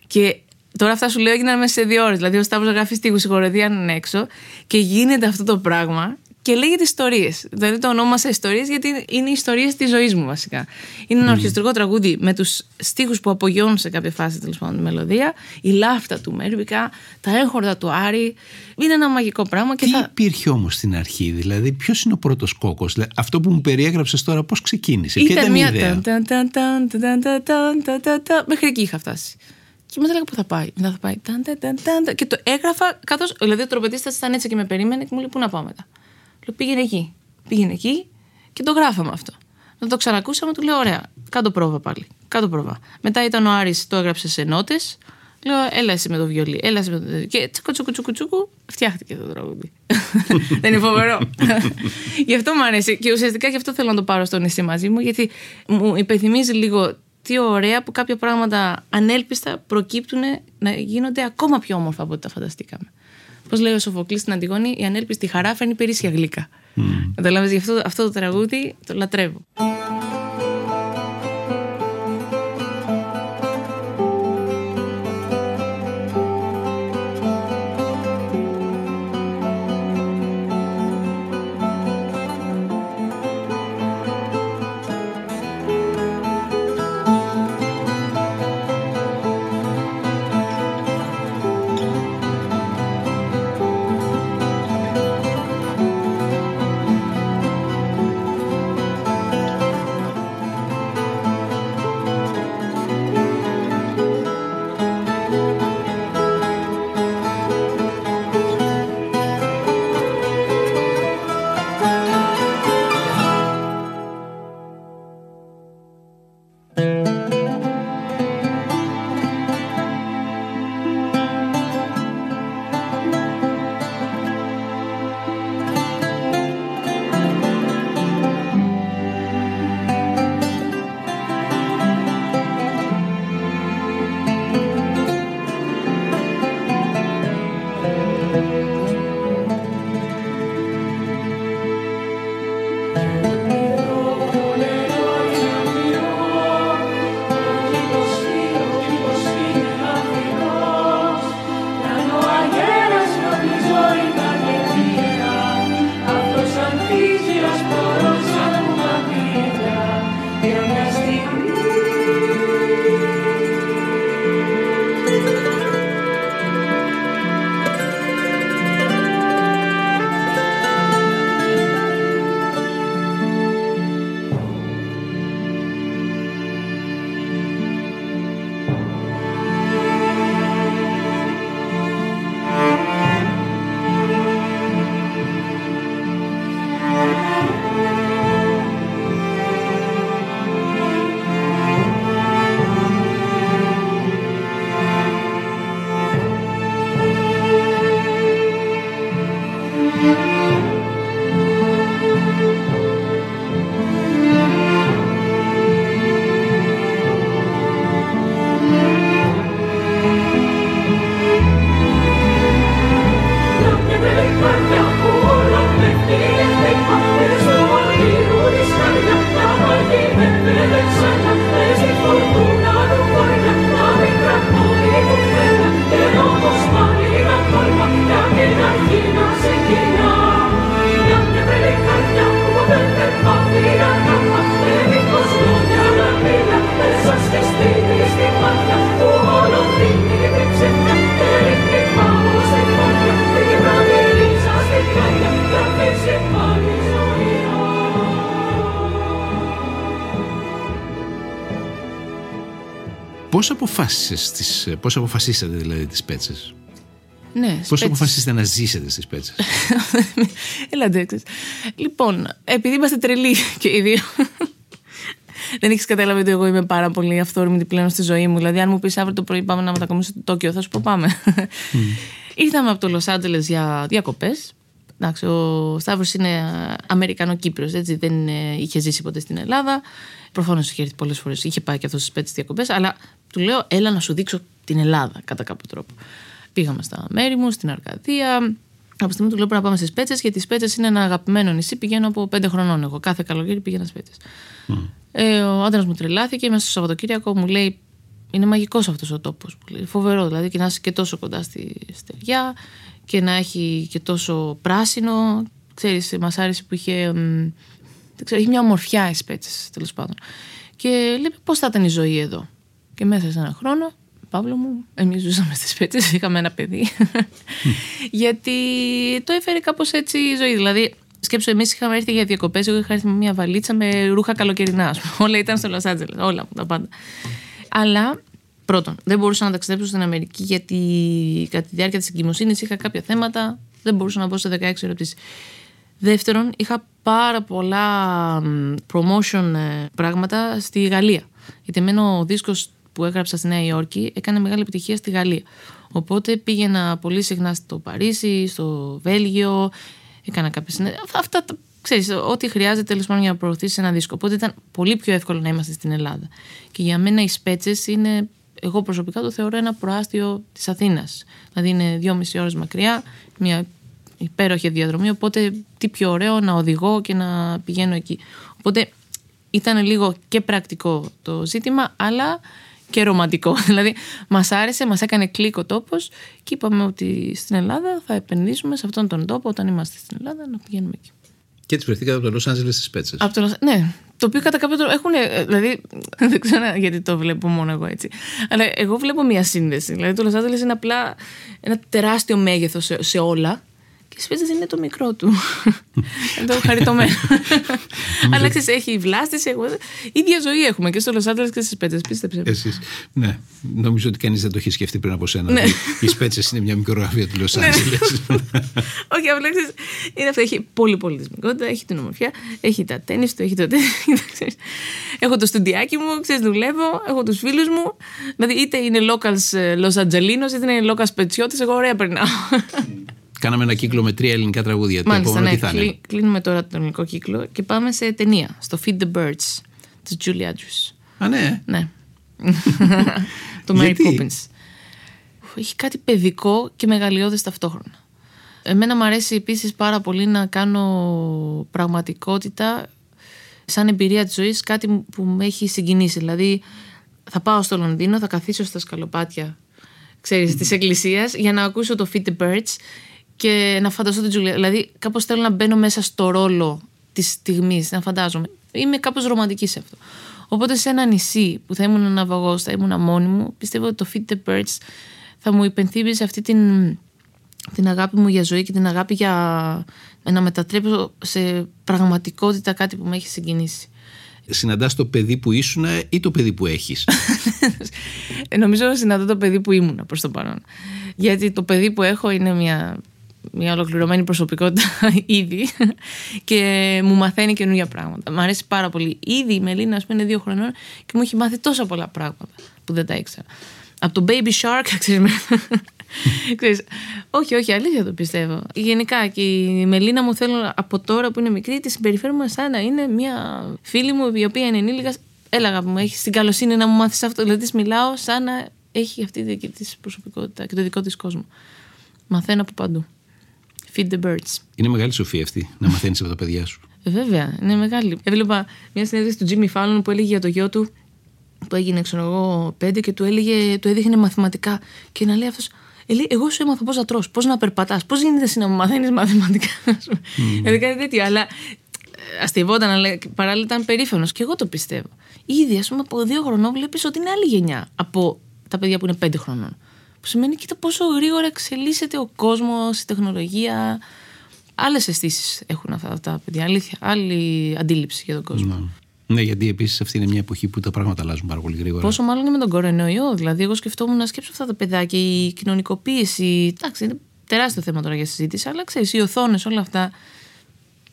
Και τώρα αυτά σου λέω έγιναν μέσα σε δύο ώρες. Δηλαδή, ο Σταύρος γράφει στη η χοροδία είναι έξω και γίνεται αυτό το πράγμα και λέγεται Ιστορίε. Δηλαδή το ονόμασα Ιστορίε γιατί είναι ιστορίε τη ζωή μου βασικά. Είναι ένα mm. ορχιστρικό τραγούδι με του στίχου που απογειώνουν σε κάποια φάση τέλο πάντων τη μελωδία, η λάφτα του Μέρβικα, τα έχορδα του Άρη. Είναι ένα μαγικό πράγμα. Και Τι θα... υπήρχε όμω στην αρχή, δηλαδή, ποιο είναι ο πρώτο κόκο, δηλαδή, αυτό που μου περιέγραψε τώρα, πώ ξεκίνησε, Ποια ήταν η ιδέα. Μέχρι εκεί είχα φτάσει. Και μετά έλεγα πού θα πάει. Μετά θα πάει. Και το έγραφα καθώ. Δηλαδή ο τροπετίστα ήταν έτσι και με περίμενε και μου λέει πού να πάω μετά. Λέω πήγαινε εκεί. Πήγαινε εκεί και το γράφαμε αυτό. Να το ξανακούσαμε, του λέω: Ωραία, κάτω πρόβα πάλι. Κάτω πρόβα. Μετά ήταν ο Άρης, το έγραψε σε νότες. Λέω: Έλα εσύ με το βιολί. Έλα εσύ με το. Και τσούκου τσούκου τσούκου τσούκου, φτιάχτηκε το τραγούδι. (laughs) Δεν είναι φοβερό. (laughs) γι' αυτό μου αρέσει. Και ουσιαστικά γι' αυτό θέλω να το πάρω στο νησί μαζί μου, γιατί μου υπενθυμίζει λίγο τι ωραία που κάποια πράγματα ανέλπιστα προκύπτουν να γίνονται ακόμα πιο όμορφα από ό,τι τα φανταστήκαμε. Πώς λέει ο Σοφοκλής στην Αντιγόνη, η ανέλπιστη χαρά φέρνει περίσσια γλύκα. Mm. Καταλάβεις, γι' αυτό, αυτό το τραγούδι το λατρεύω. Αποφάσισες τις, πώς αποφασίσατε δηλαδή τις πέτσες; Ναι, Πώς σπέτσες. αποφασίσετε να ζήσετε στις πέτσες; (laughs) Έλα αντέξεις. Λοιπόν, επειδή είμαστε τρελοί και οι δύο. Δεν έχεις καταλάβει ότι εγώ είμαι πάρα πολύ αυθόρμητη πλέον στη ζωή μου. Δηλαδή, αν μου πεις αύριο το πρωί πάμε να μετακομίσουμε στο Τόκιο, θα σου πω πάμε. Ήρθαμε από το Λος Άντζελες για διακοπές. Εντάξει, ο Σταύρος είναι Αμερικανό Κύπριο, έτσι δεν ε, είχε ζήσει ποτέ στην Ελλάδα. Προφανώς είχε έρθει πολλές φορές, είχε πάει και αυτός στις πέτε διακοπές, αλλά του λέω, έλα να σου δείξω την Ελλάδα κατά κάποιο τρόπο. Πήγαμε στα μέρη μου, στην Αρκαδία. Από τη στιγμή του λέω πρέπει να πάμε στις Πέτσες, γιατί οι Πέτσες είναι ένα αγαπημένο νησί. Πηγαίνω από πέντε χρονών εγώ. Κάθε καλοκαίρι πήγαινα στις Πέτσες. Ε, ο άντρας μου τρελάθηκε μέσα στο Σαββατοκύριακο, μου λέει: Είναι μαγικός αυτός ο τόπος. Φοβερό δηλαδή και να είσαι και τόσο κοντά στη στεριά και να έχει και τόσο πράσινο. ξέρεις, μας άρεσε που είχε, μ, δεν ξέρω, είχε μια ομορφιά οι σπέτσες τέλος πάντων. Και λέει πώς θα ήταν η ζωή εδώ; Και μέσα σε ένα χρόνο, Παύλο μου, εμείς ζούσαμε στις σπέτσες, (laughs) είχαμε ένα παιδί. (laughs) Γιατί το έφερε κάπως έτσι η ζωή. Δηλαδή, σκέψου, εμείς είχαμε έρθει για διακοπές, εγώ είχα έρθει με μια βαλίτσα με ρούχα καλοκαιρινά. ας πούμε. Όλα ήταν στο Λος Άντζελες, όλα τα πάντα. Αλλά πρώτον, δεν μπορούσα να ταξιδέψω στην Αμερική γιατί κατά τη διάρκεια της εγκυμοσύνης είχα κάποια θέματα. Δεν μπορούσα να μπω σε 16 ερωτήσεις. Δεύτερον, είχα πάρα πολλά μ, promotion ε, πράγματα στη Γαλλία. Γιατί εμένα ο δίσκος που έγραψα στη Νέα Υόρκη έκανε μεγάλη επιτυχία στη Γαλλία. Οπότε πήγαινα πολύ συχνά στο Παρίσι, στο Βέλγιο, έκανα κάποιε συνέ... Αυτά, αυτά τα- ξέρεις, ό,τι χρειάζεται τέλος πάντων για να προωθήσεις ένα δίσκο. Οπότε ήταν πολύ πιο εύκολο να είμαστε στην Ελλάδα. Και για μένα οι σπέτσες είναι, εγώ προσωπικά το θεωρώ ένα προάστιο της Αθήνας. Δηλαδή είναι δυόμιση ώρες μακριά, μια υπέροχη διαδρομή. Οπότε τι πιο ωραίο να οδηγώ και να πηγαίνω εκεί. Οπότε ήταν λίγο και πρακτικό το ζήτημα, αλλά και ρομαντικό. (laughs) Δηλαδή, μας άρεσε, μας έκανε κλικ ο τόπος και είπαμε ότι στην Ελλάδα θα επενδύσουμε σε αυτόν τον τόπο όταν είμαστε στην Ελλάδα να πηγαίνουμε εκεί. Και έτσι βρεθήκατε από το Λος Άντζελες στις Πέτσες. Από το, Λος- ναι, το οποίο κατά κάποιο τρόπο έχουν. ε, Δηλαδή, (laughs) δεν ξέρω γιατί το βλέπω μόνο εγώ έτσι. Αλλά εγώ βλέπω μια σύνδεση. Δηλαδή, το Los Angeles είναι απλά ένα τεράστιο μέγεθος σε, σε όλα. Και οι Σπέτσε είναι το μικρό του. είναι (laughs) το χαριτωμένο. Αλλά ξέρεις, έχει βλάστηση. Εγώ... ίδια ζωή έχουμε και στο Los Angeles και στις Σπέτσε. Πίστεψε. με. Εσείς. Ναι, νομίζω ότι κανείς δεν το έχει σκεφτεί πριν από σένα. Ναι. ότι Οι Σπέτσες είναι μια μικρογραφία του Λος Άντζελες. (laughs) Όχι, απλά ξέρεις, είναι αυτό. Έχει πολύ πολιτισμικότητα, έχει την ομορφιά, έχει τα τέννη του, έχει το τέννη. (laughs) ξέρεις. Έχω το στουντιάκι μου, ξέρεις, δουλεύω, έχω τους φίλους μου. Δηλαδή, είτε είναι locals ε, Los Angelinos, είτε είναι locals Πετσιώτη, εγώ ωραία περνάω. Κάναμε ένα κύκλο με τρία ελληνικά τραγούδια. Το Μάλιστα, επόμενο ναι. τι θα είναι; κλει- Κλείνουμε τώρα τον ελληνικό κύκλο και πάμε σε ταινία, στο Feed the Birds της Julie Andrews. Α, ναι. Ναι. (laughs) το Mary Γιατί; Poppins. Έχει κάτι παιδικό και μεγαλειώδες ταυτόχρονα. Εμένα μου αρέσει επίσης πάρα πολύ να κάνω πραγματικότητα σαν εμπειρία της ζωής κάτι που με έχει συγκινήσει. Δηλαδή θα πάω στο Λονδίνο, θα καθίσω στα σκαλοπάτια ξέρεις, της εκκλησίας για να ακούσω το Feed the Birds και να φανταστώ την Τζουλία. Δηλαδή κάπως θέλω να μπαίνω μέσα στο ρόλο της στιγμής, να φαντάζομαι. Είμαι κάπως ρομαντική σε αυτό. Οπότε σε ένα νησί που θα ήμουν ναυαγός, θα ήμουν μόνη μου, πιστεύω ότι το Feed the Birds θα μου υπενθύμιζε αυτή την, την αγάπη μου για ζωή και την αγάπη για να μετατρέψω σε πραγματικότητα κάτι που με έχει συγκινήσει. Συναντάς το παιδί που ήσουν ή το παιδί που έχεις; Ε, (laughs) νομίζω συναντώ το παιδί που ήμουν προς το παρόν. Γιατί το παιδί που έχω είναι μια, μια ολοκληρωμένη προσωπικότητα (laughs) ήδη και μου μαθαίνει καινούργια πράγματα. Μ' αρέσει πάρα πολύ. Ήδη η Μελίνα, ας πούμε, είναι δύο χρονών και μου έχει μάθει τόσα πολλά πράγματα που δεν τα ήξερα. Από το Baby Shark, (laughs) ξέρεις, με- ξέρεις, όχι, όχι, αλήθεια το πιστεύω. Γενικά και η Μελίνα μου θέλω από τώρα που είναι μικρή, τη συμπεριφέρομαι σαν να είναι μια φίλη μου η οποία είναι ενήλικας. Έλα, αγάπη μου, έχεις την καλοσύνη να μου μάθεις αυτό. Δηλαδή, της μιλάω σαν να έχει αυτή τη δική της προσωπικότητα και το δικό της κόσμο. Μαθαίνω από παντού. Feed the birds. Είναι μεγάλη σοφία αυτή να μαθαίνεις από τα παιδιά σου. Ε, Βέβαια, είναι μεγάλη. Έβλεπα μια συνέντευξη του Jimmy Fallon που έλεγε για το γιο του που έγινε, ξέρω εγώ, πέντε και του έλεγε, του έδειχνε μαθηματικά. Και να λέει αυτός, εγώ σου έμαθα πώς να τρως, πώς να περπατάς, πώς γίνεται εσύ να μου μαθαίνεις μαθηματικά. (laughs) Δηλαδή κάτι τέτοιο. Αλλά ε, αστευόταν, αλλά παράλληλα ήταν περήφανος. Και εγώ το πιστεύω. Ήδη, ας πούμε, από δύο χρονών βλέπεις ότι είναι άλλη γενιά από τα παιδιά που είναι πέντε χρονών. Που σημαίνει, κοίτα πόσο γρήγορα εξελίσσεται ο κόσμος, η τεχνολογία. Άλλες αισθήσεις έχουν αυτά τα παιδιά. Αλήθεια. Άλλη αντίληψη για τον κόσμο. Ναι, γιατί επίσης αυτή είναι μια εποχή που τα πράγματα αλλάζουν πάρα πολύ γρήγορα. Πόσο μάλλον είναι με τον κορονοϊό. Δηλαδή, εγώ σκεφτόμουν να σκέψω αυτά τα παιδάκια, η κοινωνικοποίηση. Εντάξει, είναι τεράστιο θέμα τώρα για συζήτηση, αλλά ξέρεις, οι οθόνες, όλα αυτά.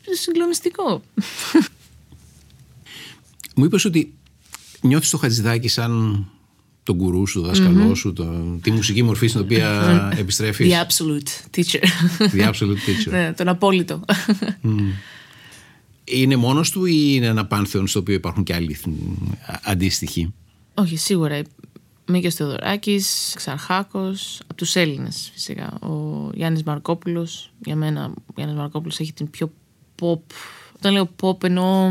Είναι συγκλονιστικό. Μου είπες ότι νιώθεις το Χατζηδάκι σαν τον γκουρού σου, το δασκαλό σου, το, τη μουσική μορφή στην οποία επιστρέφεις. The absolute teacher. The absolute teacher. (laughs) ναι, τον απόλυτο. Είναι μόνος του ή είναι ένα πάνθεον στο οποίο υπάρχουν και άλλοι αντίστοιχοι; Όχι, σίγουρα. Μίκης Θεοδωράκης, Ξαρχάκος, από τους Έλληνες φυσικά. Ο Γιάννης Μαρκόπουλος, για μένα ο Γιάννης Μαρκόπουλος έχει την πιο pop, όταν λέω pop εννοώ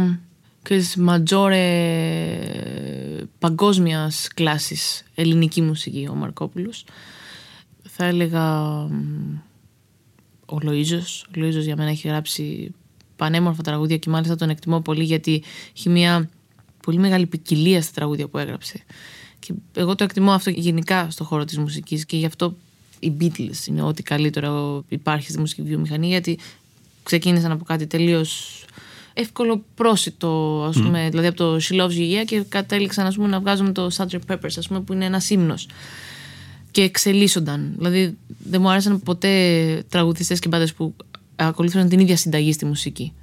ξέρεις, ματζόρε παγκόσμιας κλάσης ελληνική μουσική ο Μαρκόπουλος. Θα έλεγα μ, ο Λοΐζος. Ο Λοΐζος για μένα έχει γράψει πανέμορφα τραγούδια και μάλιστα τον εκτιμώ πολύ γιατί έχει μια πολύ μεγάλη ποικιλία στα τραγούδια που έγραψε. Και εγώ το εκτιμώ αυτό γενικά στο χώρο της μουσικής και γι' αυτό οι Beatles είναι ό,τι καλύτερο υπάρχει στη μουσική βιομηχανία γιατί ξεκίνησαν από κάτι τελείως εύκολο πρόσιτο, ας πούμε, δηλαδή από το She Loves You Yeah και κατέληξαν ας πούμε, να βγάζουν το Sgt. Peppers, ας πούμε, που είναι ένας ύμνος και εξελίσσονταν. Δηλαδή δεν μου άρεσαν ποτέ τραγουδιστές και μπάντες που ακολούθησαν την ίδια συνταγή στη μουσική.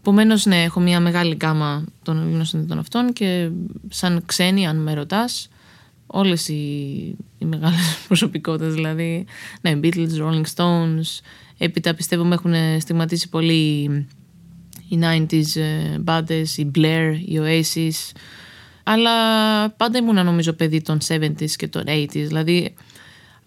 Επομένως, ναι, έχω μια μεγάλη γκάμα των Ελλήνων συνδετών αυτών και σαν ξένοι, αν με ρωτάς, όλες οι, οι μεγάλες (laughs) προσωπικότητες, δηλαδή. Ναι, Beatles, Rolling Stones. Έπειτα πιστεύω με έχουν στιγματίσει πολύ οι 90s ε, μπάντες, οι Blair, οι Oasis. Αλλά πάντα ήμουν νομίζω παιδί των 70s και των 80s. Δηλαδή,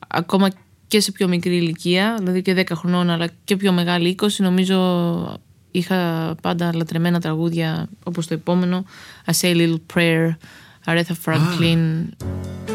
ακόμα και σε πιο μικρή ηλικία, δηλαδή και 10 χρονών, αλλά και πιο μεγάλη 20, νομίζω είχα πάντα λατρεμένα τραγούδια όπως το επόμενο I Say a Little Prayer, Aretha Franklin moment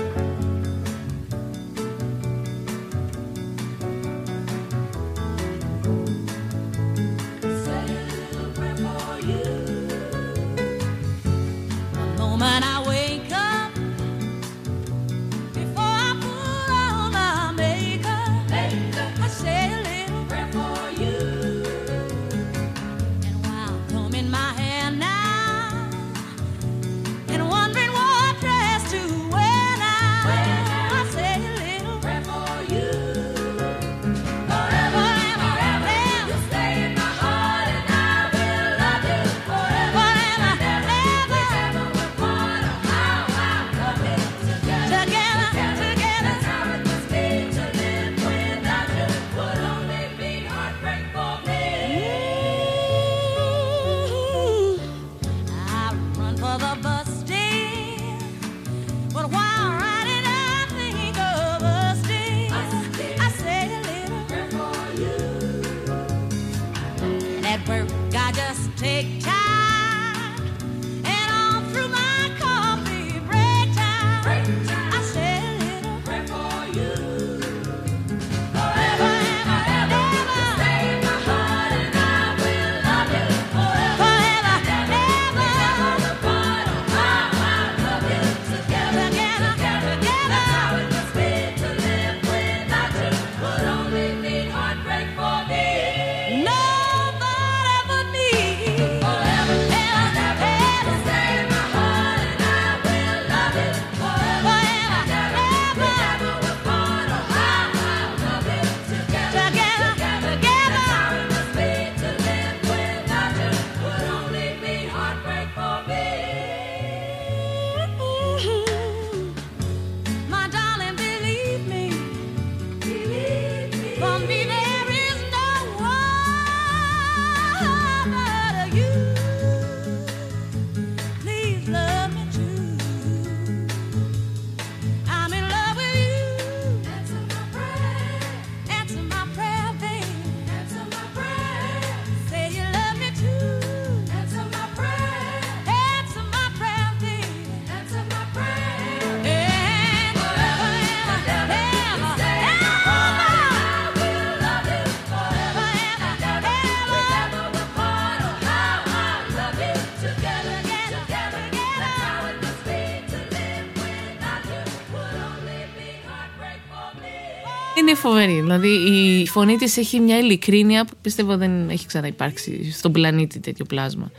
Είναι φοβερή. Δηλαδή η φωνή της έχει μια ειλικρίνεια που πιστεύω δεν έχει ξαναυπάρξει στον πλανήτη τέτοιο πλάσμα.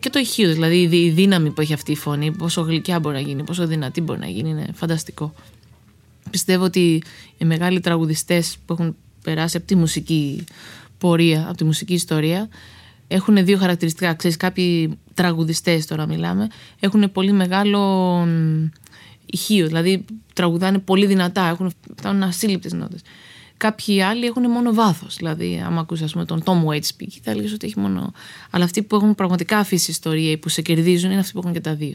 Και το ηχείο, δηλαδή η δύ- η δύναμη που έχει αυτή η φωνή, πόσο γλυκιά μπορεί να γίνει, πόσο δυνατή μπορεί να γίνει, είναι φανταστικό. Πιστεύω ότι οι μεγάλοι τραγουδιστές που έχουν περάσει από τη μουσική πορεία, από τη μουσική ιστορία, έχουν δύο χαρακτηριστικά. Ξέρεις, κάποιοι τραγουδιστές τώρα μιλάμε, έχουν πολύ μεγάλο μ, ηχείο, δηλαδή τραγουδάνε πολύ δυνατά, έχουν, φτάνουν ασύλληπτες νότες. Κάποιοι άλλοι έχουν μόνο βάθος. Δηλαδή, άμα ακούσεις ας πούμε, τον Tom Waits speak, θα έλεγες ότι έχει μόνο. Αλλά αυτοί που έχουν πραγματικά αφήσει ιστορία ή που σε κερδίζουν είναι αυτοί που έχουν και τα δύο.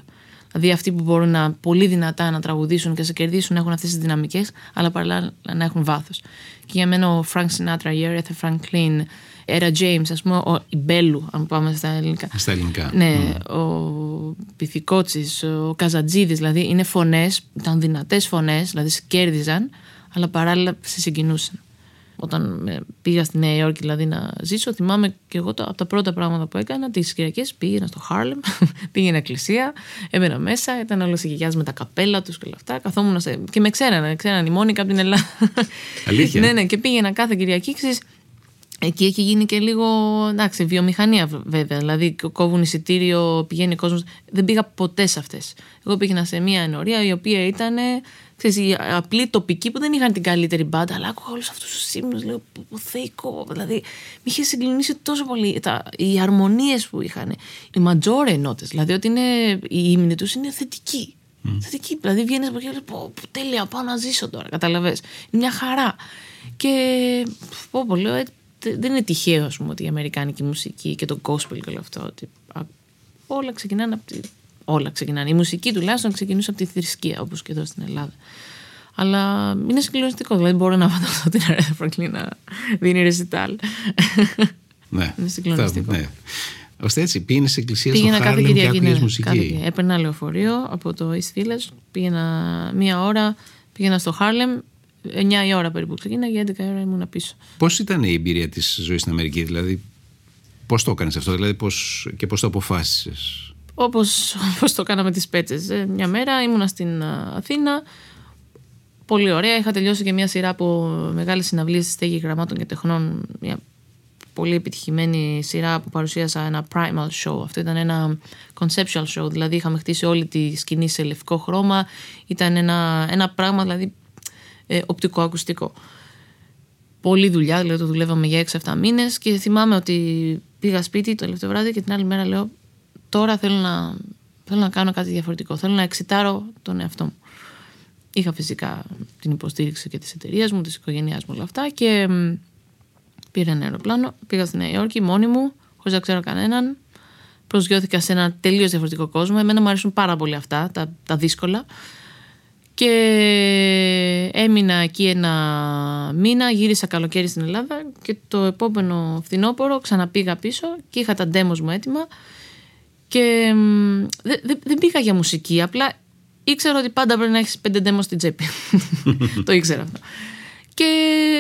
Δηλαδή, αυτοί που μπορούν να πολύ δυνατά να τραγουδήσουν και σε κερδίσουν έχουν αυτές τις δυναμικές, αλλά παράλληλα να έχουν βάθος. Και για μένα ο Frank Sinatra, η Aretha Franklin, Era James, ας πούμε, ο, η Μπέλου, αν πάμε στα ελληνικά. Στα ελληνικά. Ναι, ο Πυθικότσης, ο Καζατζίδης, δηλαδή είναι φωνές, ήταν δυνατές φωνές, δηλαδή σε κέρδιζαν, αλλά παράλληλα σε συγκινούσαν. Όταν ε, πήγα στη Νέα Υόρκη δηλαδή να ζήσω, θυμάμαι και εγώ το, από τα πρώτα πράγματα που έκανα, τις Κυριακές πήγαινα στο Χάρλεμ, (laughs) πήγαινα εκκλησία, έμενα μέσα, ήταν όλες οι γιαγιάδε με τα καπέλα τους και όλα αυτά. Καθόμουν σε... και με ξέρανε, ξέρανε η Μόνικα από την Ελλάδα. Αλήθεια; (laughs) ναι, ναι, και πήγαινα κάθε Κυριακή, ξέρεις, Εκεί έχει γίνει και λίγο. Εντάξει, βιομηχανία βέβαια. Δηλαδή, κόβουν εισιτήριο, πηγαίνει ο κόσμος. Δεν πήγα ποτέ σε αυτές. Εγώ πήγαινα σε μια ενορία η οποία ήταν. Ξέρεις, οι απλοί τοπικοί που δεν είχαν την καλύτερη μπάντα, αλλά άκουγα όλους αυτούς τους ύμνου. Λέω, πω, πω, θεϊκό. Δηλαδή, με είχε συγκλονίσει τόσο πολύ. Τα, οι αρμονίες που είχαν. Οι ματζόρε νότε. Δηλαδή, ότι είναι, οι ύμνοι τους είναι θετικοί. Θετικοί. Δηλαδή, βγαίνεις από εκεί και λες, πω, πω, τέλεια, πάω να ζήσω τώρα. Καταλαβέ. Είναι μια χαρά. Και πω, πω, λέω, ε, τε- δεν είναι τυχαίο ας πούμε, ότι η αμερικάνικη μουσική και το gospel και όλο αυτό. Ότι α, όλα ξεκινάνε από τη. Όλα ξεκινάνε. Η μουσική τουλάχιστον ξεκινούσε από τη θρησκεία, όπως και εδώ στην Ελλάδα. Αλλά είναι συγκλονιστικό. Δηλαδή, μπορώ να φανταστώ την Αρέθα Φραγκλή να δίνει ρεζιτάλ. Ναι. Είναι συγκλονιστικό. Θα- ναι. Ώστε έτσι, πήγαινε σε εκκλησία Πήγαινα στο κάθε Χάρλεμ και Κυριακή. άκουγες Ναι, μουσική. κάθε Κυριακή. Έπαιρνα λεωφορείο από το East Village. Πήγαινα μία ώρα, πήγαινα στο Χάρλεμ. 9 η ώρα περίπου ξεκίναγε, 11 η ώρα ήμουν πίσω. Πώς ήταν η εμπειρία της ζωής στην Αμερική, δηλαδή πώς το έκανες αυτό, δηλαδή πώς, και πώς το αποφάσισες; Όπως, όπως το κάναμε τις πέτσες. Ε, Μια μέρα ήμουνα στην α, Αθήνα. Πολύ ωραία. Είχα τελειώσει και μια σειρά από μεγάλες συναυλίες στη στέγη γραμμάτων και τεχνών. Μια πολύ επιτυχημένη σειρά που παρουσίασα ένα primal show. Αυτό ήταν ένα conceptual show. Δηλαδή είχαμε χτίσει όλη τη σκηνή σε λευκό χρώμα. Ήταν ένα, ένα πράγμα δηλαδή ε, οπτικοακουστικό. Πολλή δουλειά, δηλαδή το δουλεύαμε για 6-7 μήνες και θυμάμαι ότι πήγα σπίτι το τελευταίο βράδυ και την άλλη μέρα λέω: Τώρα θέλω να, θέλω να κάνω κάτι διαφορετικό. Θέλω να εξητάρω τον εαυτό μου. Είχα φυσικά την υποστήριξη και της εταιρείας μου, της οικογένειάς μου, όλα αυτά και μ, πήρα ένα αεροπλάνο, πήγα στη Νέα Υόρκη μόνη μου, χωρίς να ξέρω κανέναν. Προσγειώθηκα σε ένα τελείως διαφορετικό κόσμο. Εμένα μου αρέσουν πάρα πολύ αυτά, τα, τα δύσκολα. Και έμεινα εκεί ένα μήνα, γύρισα καλοκαίρι στην Ελλάδα και το επόμενο φθινόπωρο ξαναπήγα πίσω και είχα τα demos μου έτοιμα και μ, δεν δεν- δεν πήγα για μουσική, απλά ήξερα ότι πάντα πρέπει να έχεις πέντε demos στην τσέπη. (laughs) το ήξερα αυτό. Και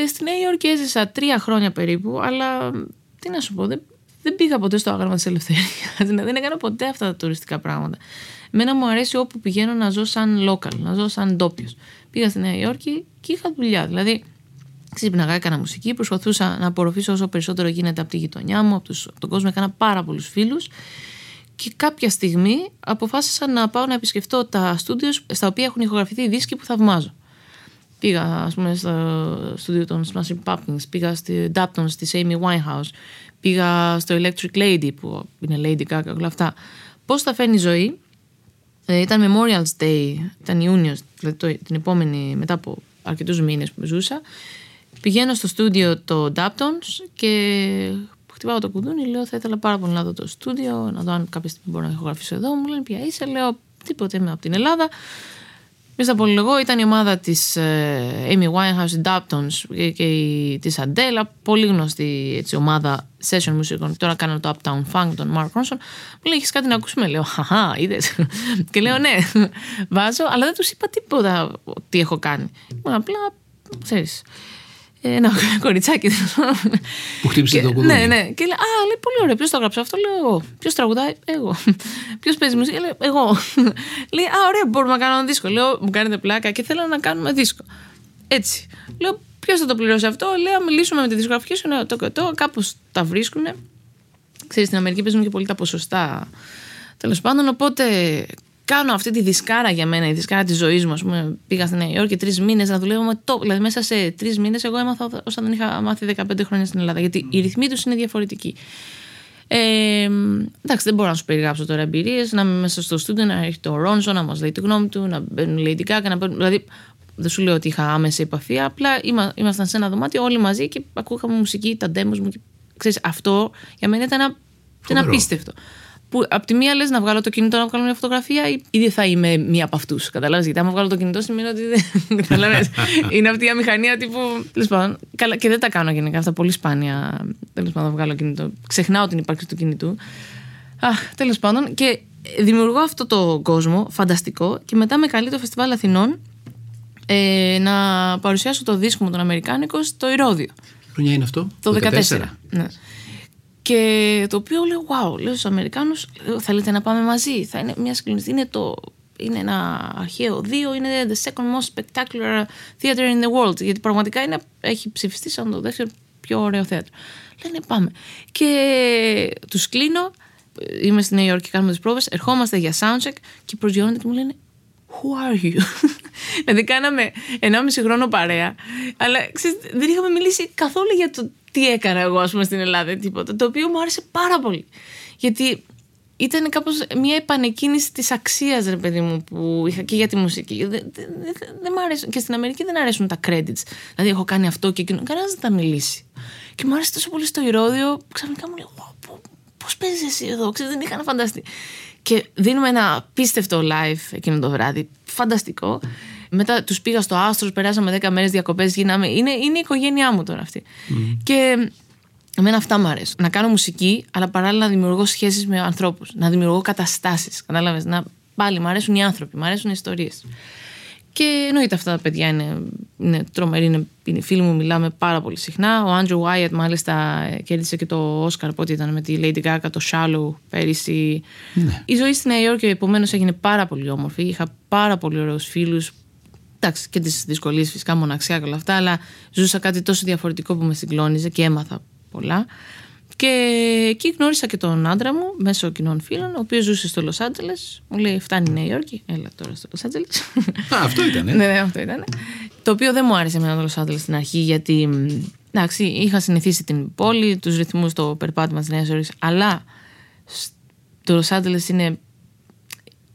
στη Νέα Υόρκη έζησα τρία χρόνια περίπου, αλλά τι να σου πω, δεν, δεν πήγα ποτέ στο άγαλμα της ελευθερίας. (laughs) δεν έκανα ποτέ αυτά τα τουριστικά πράγματα. Εμένα μου αρέσει όπου πηγαίνω να ζω σαν local, να ζω σαν ντόπιος. Πήγα στη Νέα Υόρκη και είχα δουλειά. Δηλαδή, ξύπναγα, έκανα μουσική, προσπαθούσα να απορροφήσω όσο περισσότερο γίνεται από τη γειτονιά μου, από, τους, από τον κόσμο. Έκανα πάρα πολλούς φίλους. Και κάποια στιγμή αποφάσισα να πάω να επισκεφτώ τα στούντιο στα οποία έχουν ηχογραφηθεί οι δίσκοι που θαυμάζω. Πήγα, ας πούμε, στο στούντιο των Smashing Pumpkins, πήγα στη Daptons της Amy Winehouse, πήγα στο Electric Lady που είναι Lady Gaga, όλα αυτά. Πώς θα φαίνει η ζωή, ε, ήταν Memorial's Day, ήταν Ιούνιος, δηλαδή το, την επόμενη, μετά από αρκετούς μήνες που ζούσα. Πηγαίνω στο στούντιο το Daptons και χτυπάω το κουδούνι, λέω θα ήθελα πάρα πολύ να δω το στούντιο, να δω αν κάποια στιγμή μπορώ να ηχογραφήσω εδώ. Μου λένε ποια είσαι, λέω τίποτε είμαι από την Ελλάδα. Μη στα πολυλογώ, ήταν η ομάδα της ε, Amy Winehouse, η Daptons και, και η, της Adele, πολύ γνωστή έτσι, ομάδα session μουσικών. Τώρα κάνανε το Uptown Funk, τον Mark Ronson. Μου λέει, έχεις κάτι να ακούσουμε, λέω, χαχά, είδες; (laughs) και λέω, ναι, βάζω, αλλά δεν τους είπα τίποτα τι έχω κάνει. Ήμουν απλά, ξέρεις, ένα (laughs) κοριτσάκι. Που χτύπησε Και- το κουδούνι. Ναι, ναι. Και λέει, Α, λέει, πολύ ωραίο. Ποιος το έγραψε αυτό, λέω εγώ. Ποιος τραγουδάει, εγώ. (laughs) Ποιος παίζει μουσική, λέω εγώ. (laughs) λέει, Α, ωραία, μπορούμε να κάνουμε ένα δίσκο. Λέω, μου κάνετε πλάκα και θέλω να κάνουμε δίσκο. Έτσι. Λέω, Ποιος θα το πληρώσει αυτό, λέω, «Α, μιλήσουμε με τη δισκογραφική σου, ναι, το κρατώ, κάπως τα βρίσκουν. Ξέρεις, στην Αμερική παίζουν και πολύ τα ποσοστά. Τέλος πάντων, οπότε κάνω αυτή τη δισκάρα για μένα, η δισκάρα της ζωής μου. Ας πούμε, πήγα στη Νέα Υόρκη τρεις μήνες να δουλεύω με το. Δηλαδή, μέσα σε τρεις μήνες, εγώ έμαθα όσα δεν είχα μάθει 15 χρόνια στην Ελλάδα. Γιατί οι ρυθμοί τους είναι διαφορετικοί. Ε, εντάξει, δεν μπορώ να σου περιγράψω τώρα εμπειρίες. Να είμαι μέσα στο στούντιο, να έρχεται ο Ρόνσο, να μας λέει τη γνώμη του, να μπαίνουν Lady Gaga, να παίρνουν. Δηλαδή, δεν σου λέω ότι είχα άμεση επαφή, απλά είμα, ήμασταν σε ένα δωμάτιο όλοι μαζί και ακούγαμε μουσική, τα demos μου. Και, ξέρεις, αυτό για μένα ήταν, ένα, ήταν Φοβερό. απίστευτο. Που απ' τη μία λες να βγάλω το κινητό να βγάλω μια φωτογραφία ή ήδη θα είμαι μία από αυτούς. Καταλάβει. Γιατί άμα βγάλω το κινητό σημαίνει ότι δεν. (laughs) Καταλάβες. Είναι αυτή η αμηχανία τύπου. Τέλος πάντων. Καλά, και δεν τα κάνω γενικά αυτά. Πολύ σπάνια. Τέλος πάντων, βγάλω κινητό. Ξεχνάω την ύπαρξη του κινητού. Αχ, τέλος πάντων. Και δημιουργώ αυτό το κόσμο φανταστικό και μετά με καλεί το φεστιβάλ Αθηνών ε, να παρουσιάσω το δίσκο μου τον Αμερικάνικο στο Ηρώδιο. Χρονιά είναι αυτό; Το 14. Ναι. Και το οποίο λέω, wow, λέω στους Αμερικάνους, λέω, θέλετε να πάμε μαζί; Θα είναι μια συγκλονιστική, είναι το... Είναι ένα αρχαίο δύο, είναι the second most spectacular theater in the world. Γιατί πραγματικά είναι, έχει ψηφιστεί σαν το δεύτερο πιο ωραίο θέατρο. Λένε πάμε. Και τους κλείνω, είμαι στη Νέα Υόρκη, κάνουμε τις πρόβες, ερχόμαστε για soundcheck και προσγειώνονται και μου λένε Who are you? (laughs) δηλαδή κάναμε 1,5 χρόνο παρέα, αλλά ξέρεις, δεν είχαμε μιλήσει καθόλου για το τι έκανα εγώ, ας πούμε, στην Ελλάδα ή τίποτα. Το οποίο μου άρεσε πάρα πολύ. Γιατί ήταν κάπως μια επανεκκίνηση της αξίας, ρε παιδί μου, που είχα και για τη μουσική. Δεν, δεν, δεν, δεν μ' αρέσουν. Και στην Αμερική δεν αρέσουν τα credits. Δηλαδή, έχω κάνει αυτό και εκείνο. Κανένας δεν τα μιλήσει. Και μου άρεσε τόσο πολύ στο ηρώδιο, ξαφνικά μου λέει: Πώς παίζεις εσύ εδώ, ξέρεις, δεν είχα να φανταστεί. Και δίνουμε ένα απίστευτο live εκείνο το βράδυ. Φανταστικό. Μετά τους πήγα στο Άστρος, περάσαμε 10 μέρες διακοπές. Γίναμε. Είναι, είναι η οικογένειά μου τώρα αυτή. Και εμένα αυτά μου αρέσουν. Να κάνω μουσική, αλλά παράλληλα να δημιουργώ σχέσεις με ανθρώπους. Να δημιουργώ καταστάσεις. Κατάλαβες; Να... Πάλι μου αρέσουν οι άνθρωποι, μου αρέσουν οι ιστορίες. Και εννοείται αυτά τα παιδιά είναι, είναι τρομεροί, είναι, είναι φίλοι μου, μιλάμε πάρα πολύ συχνά. Ο Άντρου Βάιατ μάλιστα ε, κέρδισε και το Όσκαρ πότε ήταν με τη Lady Gaga, το Shallow πέρυσι. Η ζωή στη Νέα Υόρκη επομένως έγινε πάρα πολύ όμορφη. Είχα πάρα πολύ ωραίους φίλους. Εντάξει, και τις δυσκολίες φυσικά, μοναξιά και όλα αυτά, αλλά ζούσα κάτι τόσο διαφορετικό που με συγκλώνιζε και έμαθα πολλά. Και εκεί γνώρισα και τον άντρα μου μέσω κοινών φίλων, ο οποίος ζούσε στο Λο Άντζελε. Μου λέει: Φτάνει η Νέα Υόρκη, έλα τώρα στο Λο Άντζελε. Α, αυτό ήταν. ναι, ναι, αυτό ήταν. Το οποίο δεν μου άρεσε εμένα το Λο Άντζελε στην αρχή, γιατί μ, εντάξει, είχα συνηθίσει την πόλη, τους ρυθμούς, το περπάτημα της Νέας Υόρκης, αλλά σ- το Λο Άντζελε είναι,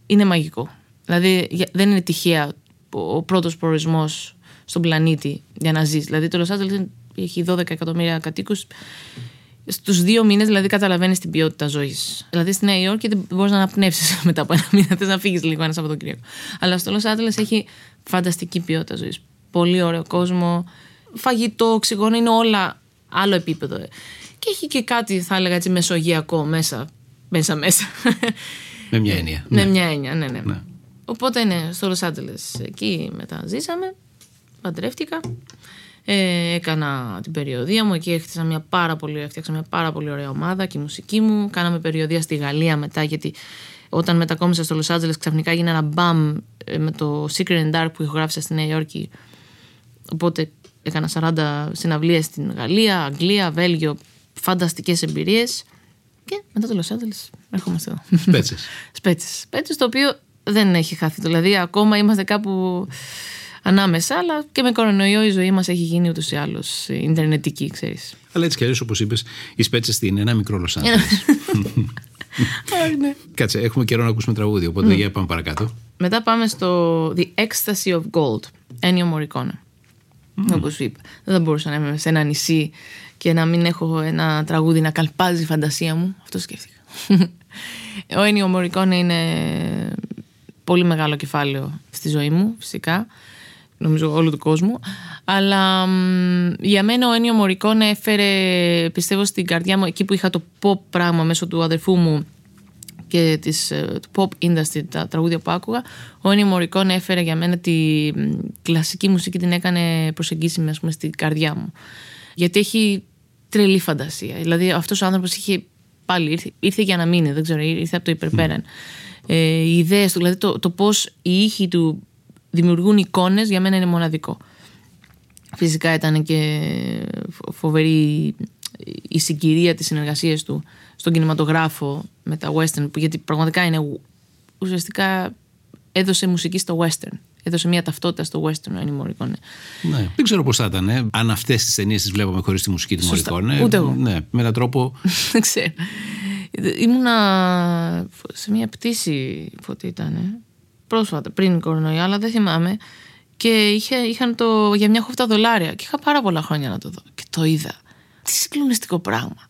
είναι μαγικό. Δηλαδή για- δεν είναι τυχαία ο πρώτος προορισμός στον πλανήτη για να ζεις. Δηλαδή το Λο Άντζελε έχει 12 εκατομμύρια κατοίκους. Στους δύο μήνες, δηλαδή, καταλαβαίνεις την ποιότητα ζωής. Δηλαδή, στη Νέα Υόρκη δεν μπορείς να αναπνεύσεις (laughs) μετά από ένα μήνα. Θες να φύγεις λίγο ένα Σαββατοκύριακο. Αλλά στο Λο Άντζελε έχει φανταστική ποιότητα ζωής. Πολύ ωραίο κόσμο. Φαγητό, οξυγόνο, είναι όλα άλλο επίπεδο. Και έχει και κάτι, θα έλεγα έτσι, μεσογειακό μέσα. Μέσα, μέσα. Με μια έννοια. Με Ναι. μια έννοια, ναι, ναι. Ναι. Οπότε ναι, στο Λος Άντζελες εκεί μετά ζήσαμε, παντρεύτηκα, ε, έκανα την περιοδία μου, εκεί έχτισα μια πάρα πολύ, έφτιαξα μια πάρα πολύ ωραία ομάδα και η μουσική μου, κάναμε περιοδία στη Γαλλία μετά γιατί όταν μετακόμισα στο Λος Άντζελες ξαφνικά έγινε ένα μπαμ ε, με το Secret and Dark που ηχογράφησα στη Νέα Υόρκη οπότε έκανα 40 συναυλίες στην Γαλλία, Αγγλία, Βέλγιο, φανταστικές εμπειρίες και μετά το Λος Άντζελες έρχομαστε εδώ. Σπέτσες. (laughs) Σπέτσες. Σπέτσες το οποίο δεν έχει χάθει. Δηλαδή ακόμα είμαστε κάπου ανάμεσα, αλλά και με κορονοϊό η ζωή μας έχει γίνει ούτως ή άλλως ιντερνετική, ξέρεις. Αλλά έτσι κι αλλιώς, όπως είπες, οι σπέτσες είναι ένα μικρό Λος (laughs) ναι. Κάτσε, έχουμε καιρό να ακούσουμε τραγούδι, οπότε για πάμε παρακάτω. Μετά πάμε στο The Ecstasy of Gold, Ennio Morricone. Όπως σου είπα. Δεν θα μπορούσα να είμαι σε ένα νησί και να μην έχω ένα τραγούδι να καλπάζει η φαντασία μου. Αυτό σκέφτηκα. (laughs) Ο Ennio Morricone είναι πολύ μεγάλο κεφάλαιο στη ζωή μου, φυσικά. Νομίζω όλου του κόσμου. Αλλά μ, για μένα ο Ennio Morricone έφερε, πιστεύω, στην καρδιά μου εκεί που είχα το pop πράγμα μέσω του αδερφού μου και της, ε, του pop industry, τα τραγούδια που άκουγα, ο Ennio Morricone έφερε για μένα τη μ, κλασική μουσική, την έκανε προσεγγίσιμη ας πούμε, στην καρδιά μου. Γιατί έχει τρελή φαντασία. Δηλαδή αυτός ο άνθρωπος είχε πάλι, ήρθε, ήρθε για να μείνει, δεν ξέρω, ήρθε από το υπερπέραν. Ε, οι ιδέες του, δηλαδή το, το πώς οι ήχοι του δημιουργούν εικόνες για μένα είναι μοναδικό. Φυσικά ήταν και φο- φοβερή η συγκυρία της συνεργασίας του στον κινηματογράφο με τα western που γιατί πραγματικά είναι ου- ουσιαστικά έδωσε μουσική στο western έδωσε μια ταυτότητα στο western ο Ennio Morricone Ναι. Δεν ξέρω πώς θα ήταν, ε, αν αυτές τις ταινίες τις βλέπαμε χωρίς τη μουσική του Σωστά. Μωρικόνε. Ούτε εγώ. Ναι, με έναν τρόπο. (laughs) δεν ξέρω ήμουνα σε μια πτήση πότε ήταν πρόσφατα πριν κορονοϊό αλλά δεν θυμάμαι και είχε, είχαν το για μια χούφτα δολάρια και είχα πάρα πολλά χρόνια να το δω και το είδα τι συγκλονιστικό πράγμα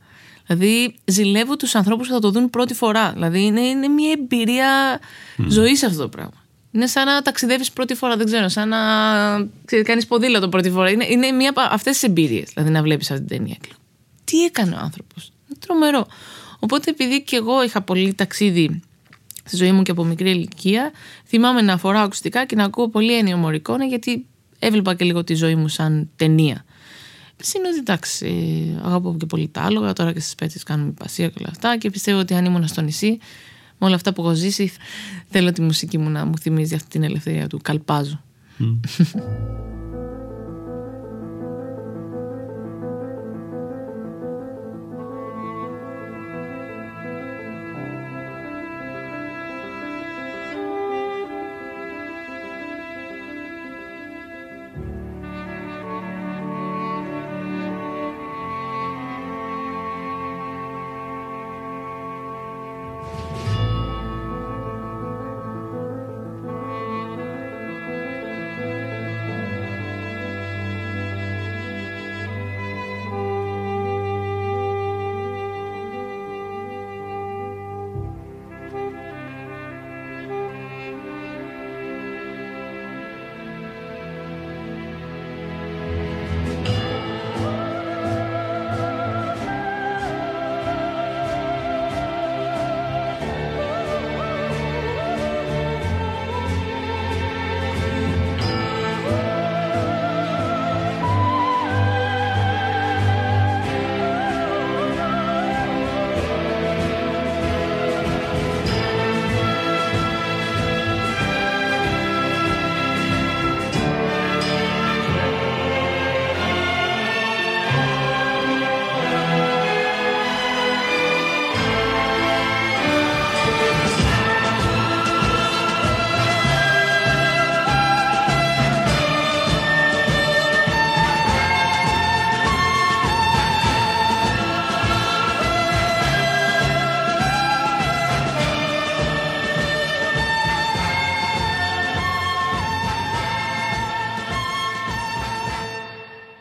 Δηλαδή, ζηλεύω τους ανθρώπους που θα το δουν πρώτη φορά. Δηλαδή, είναι, είναι μια εμπειρία ζωής αυτό το πράγμα. Είναι σαν να ταξιδεύεις πρώτη φορά, δεν ξέρω, σαν να κάνεις ποδήλατο πρώτη φορά. Είναι, είναι μία από αυτές τις εμπειρίες, δηλαδή να βλέπεις αυτή την ταινία. Και λέω, Τι έκανε ο άνθρωπος; Είναι τρομερό. Οπότε, επειδή και εγώ είχα πολύ ταξίδι στη ζωή μου και από μικρή ηλικία, θυμάμαι να φοράω ακουστικά και να ακούω πολύ Ennio Morricone γιατί έβλεπα και λίγο τη ζωή μου σαν ταινία. Συν ότι εντάξει, ε, αγαπώ και πολύ τα άλογα, τώρα και στις πέτσε κάνουμε υπασία και όλα αυτά. Και πιστεύω ότι αν ήμουν στο νησί, με όλα αυτά που έχω ζήσει, θέλω τη μουσική μου να μου θυμίζει αυτή την ελευθερία του καλπάζου. (laughs)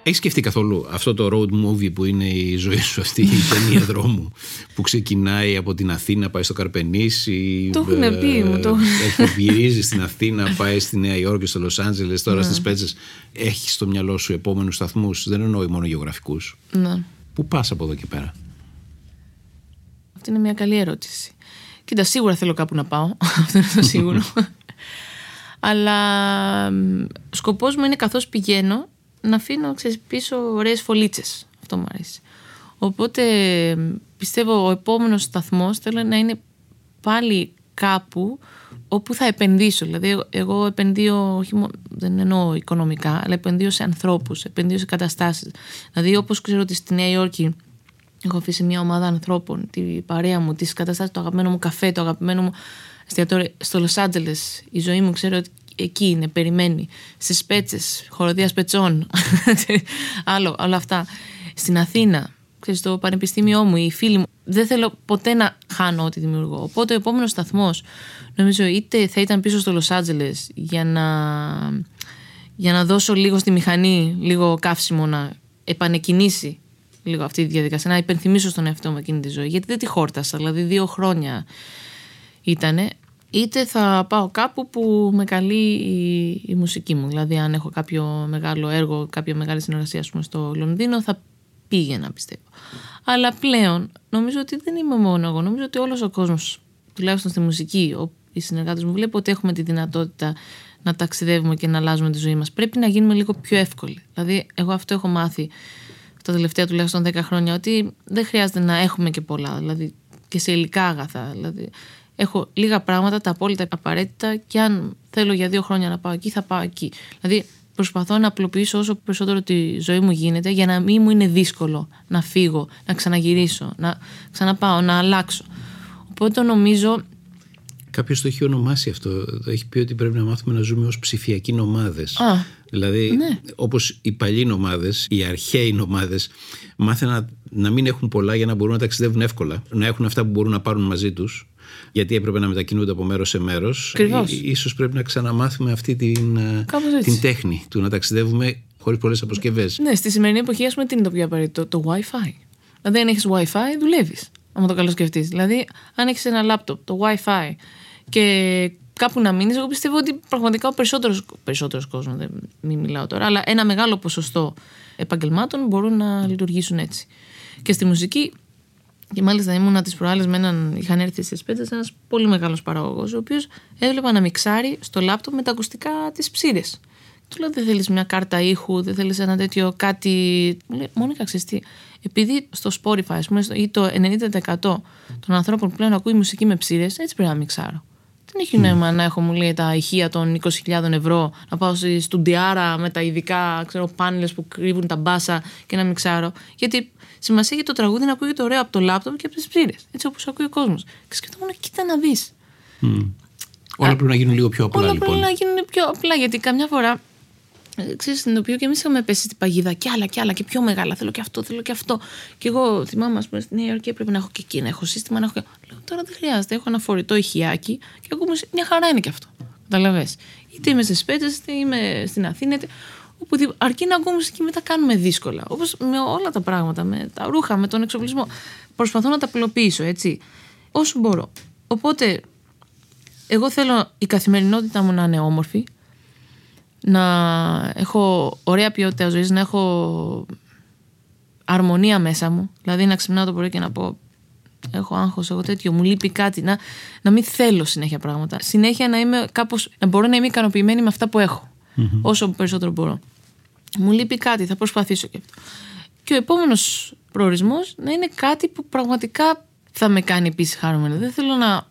Έχεις σκεφτεί καθόλου αυτό το road movie που είναι η ζωή σου αυτή, η ταινία δρόμου που ξεκινάει από την Αθήνα, πάει στο Καρπενήσι. Το έχουνε πει, μου το- Έχει γυρίζει στην Αθήνα, πάει στη Νέα Υόρκη, στο Λος Άντζελες, Ναι. τώρα στις Πέτσες. Έχεις στο μυαλό σου επόμενους σταθμούς. Δεν εννοώ μόνο γεωγραφικούς. Ναι. Πού πας από εδώ και πέρα; Αυτή είναι μια καλή ερώτηση. Κοίτα, σίγουρα θέλω κάπου να πάω. (laughs) Αυτό είναι το σίγουρο. (laughs) Αλλά μ, σκοπός μου είναι καθώς πηγαίνω να αφήνω ξέρεις, πίσω ωραίες φωλίτσες. Αυτό μου αρέσει. Οπότε μ, πιστεύω ο επόμενος σταθμός θέλω να είναι πάλι κάπου όπου θα επενδύσω. Δηλαδή εγώ- εγώ επενδύω, όχι μόνο, δεν εννοώ οικονομικά, αλλά επενδύω σε ανθρώπους, επενδύω σε καταστάσεις. Δηλαδή όπως ξέρω ότι στη Νέα Υόρκη Έχω αφήσει μια ομάδα ανθρώπων, τη παρέα μου, τις καταστάσεις, το αγαπημένο μου καφέ, το αγαπημένο μου εστιατόριο. Στο Λο Άντζελε, η ζωή μου ξέρω ότι εκεί είναι, περιμένει. Στις πέτσες, χοροδία πετσών. (laughs) Άλλο, όλα αυτά. Στην Αθήνα, ξέρεις, στο πανεπιστήμιό μου, οι φίλοι μου. Δεν θέλω ποτέ να χάνω ό,τι δημιουργώ. Οπότε ο επόμενος σταθμός, νομίζω, είτε θα ήταν πίσω στο Λο Άντζελε για να, για να δώσω λίγο στη μηχανή, λίγο καύσιμο να επανεκκινήσει λίγο αυτή τη διαδικασία, να υπενθυμίσω στον εαυτό μου εκείνη τη ζωή. Γιατί δεν τη χόρτασα, δηλαδή δύο χρόνια ήτανε. Είτε θα πάω κάπου που με καλεί η, η μουσική μου. Δηλαδή, αν έχω κάποιο μεγάλο έργο, κάποια μεγάλη συνεργασία, ας πούμε, στο Λονδίνο, θα πήγαινα, πιστεύω. Αλλά πλέον νομίζω ότι δεν είμαι μόνο εγώ. Νομίζω ότι όλος ο κόσμος, τουλάχιστον στη μουσική, ο, οι συνεργάτες μου, βλέπω ότι έχουμε τη δυνατότητα να ταξιδεύουμε και να αλλάζουμε τη ζωή μας. Πρέπει να γίνουμε λίγο πιο εύκολοι. Δηλαδή, εγώ αυτό έχω μάθει τα τελευταία τουλάχιστον 10 χρόνια, ότι δεν χρειάζεται να έχουμε και πολλά. Δηλαδή, και σε υλικά αγαθά. Δηλαδή, έχω λίγα πράγματα, τα απόλυτα απαραίτητα, και αν θέλω για δύο χρόνια να πάω εκεί, θα πάω εκεί. Δηλαδή, προσπαθώ να απλοποιήσω όσο περισσότερο τη ζωή μου γίνεται για να μην μου είναι δύσκολο να φύγω, να ξαναγυρίσω, να ξαναπάω, να αλλάξω. Οπότε νομίζω Κάποιος το έχει ονομάσει αυτό. Έχει πει ότι πρέπει να μάθουμε να ζούμε ως ψηφιακοί νομάδες. Α, Δηλαδή, ναι. όπως οι παλιοί νομάδες, οι αρχαίοι νομάδες, μάθαιναν να μην έχουν πολλά για να μπορούν να ταξιδεύουν εύκολα. Να έχουν αυτά που μπορούν να πάρουν μαζί τους. Γιατί έπρεπε να μετακινούνται από μέρος σε μέρος. Ακριβώς. σω πρέπει να ξαναμάθουμε αυτή την, ε, Κάπως έτσι. την τέχνη του να ταξιδεύουμε χωρίς πολλές αποσκευές. Ναι, στη σημερινή εποχή, ας πούμε, τι είναι το πιο απαραίτητο, το WiFi. Δηλαδή, αν έχεις WiFi, δουλεύεις. Αν το καλό σκεφτεί. Δηλαδή, αν έχεις ένα λάπτοπ, το WiFi και κάπου να μείνεις, εγώ πιστεύω ότι πραγματικά ο περισσότερος περισσότερος κόσμος, δεν μην μιλάω τώρα, αλλά ένα μεγάλο ποσοστό επαγγελμάτων μπορούν να λειτουργήσουν έτσι. Και στη μουσική, και μάλιστα ήμουνα τις προάλλες με έναν. Είχαν έρθει στις πέντε ένας πολύ μεγάλος παραγωγός, ο οποίος έβλεπα να μιξάρει στο λάπτοπ με τα ακουστικά της ψήρε. Του λέω δεν θέλεις μια κάρτα ήχου, δεν θέλεις ένα τέτοιο κάτι. Μου λέει, Μόνικα, ξέρεις τι, επειδή στο Spotify ας πούμε, ή το 90% των ανθρώπων που πλέον ακούει μουσική με ψήρες, έτσι πρέπει να μιξάρω. Δεν έχει νόημα να έχω, μου λέει, τα ηχεία των 20.000 ευρώ, να πάω στη στουντιάρα με τα ειδικά ξέρω, πάνελες που κρύβουν τα μπάσα και να μιξάρω. Γιατί σημασία έχει το τραγούδι να ακούγεται ωραίο από το λάπτοπ και από τις ψήρε. Έτσι όπως ακούει ο κόσμος. Και σκεφτόμουν, κοίτα να δεις. Όλα πρέπει να γίνουν λίγο πιο απλά Όλα λοιπόν. πρέπει να γίνουν πιο απλά. Γιατί καμιά φορά. Ε, Ξέρεις, συνειδητοποιώ και εμείς είχαμε πέσει στην παγίδα και άλλα και άλλα και πιο μεγάλα. Θέλω και αυτό, θέλω και αυτό. Και εγώ θυμάμαι, ας πούμε, στη Νέα Υόρκη έπρεπε να έχω και εκεί, να έχω σύστημα, να έχω και. Λέω τώρα δεν χρειάζεται. Έχω ένα φορητό ηχιάκι και ακούμε. Μια χαρά είναι και αυτό. Καταλαβέ. Είτε είμαι στις Πέτσε, είτε είμαι στην Αθήνα, είτε. Οπουδήποτε. Αρκεί να ακούμε μουσική, μετά κάνουμε δύσκολα. Όπως με όλα τα πράγματα, με τα ρούχα, με τον εξοπλισμό. Προσπαθώ να τα απλοποιήσω, έτσι. Όσο μπορώ. Οπότε, εγώ θέλω η καθημερινότητα μου να είναι όμορφη, να έχω ωραία ποιότητα ζωής, να έχω αρμονία μέσα μου. Δηλαδή να ξυπνάω το πρωί και να πω έχω άγχος, έχω τέτοιο, μου λείπει κάτι, να, να μην θέλω συνέχεια πράγματα. Συνέχεια να είμαι κάπως, να μπορώ να είμαι ικανοποιημένη με αυτά που έχω, όσο περισσότερο μπορώ. Μου λείπει κάτι, θα προσπαθήσω και αυτό. Και ο επόμενος προορισμός να είναι κάτι που πραγματικά θα με κάνει επίσης χαρούμενο. Δεν θέλω να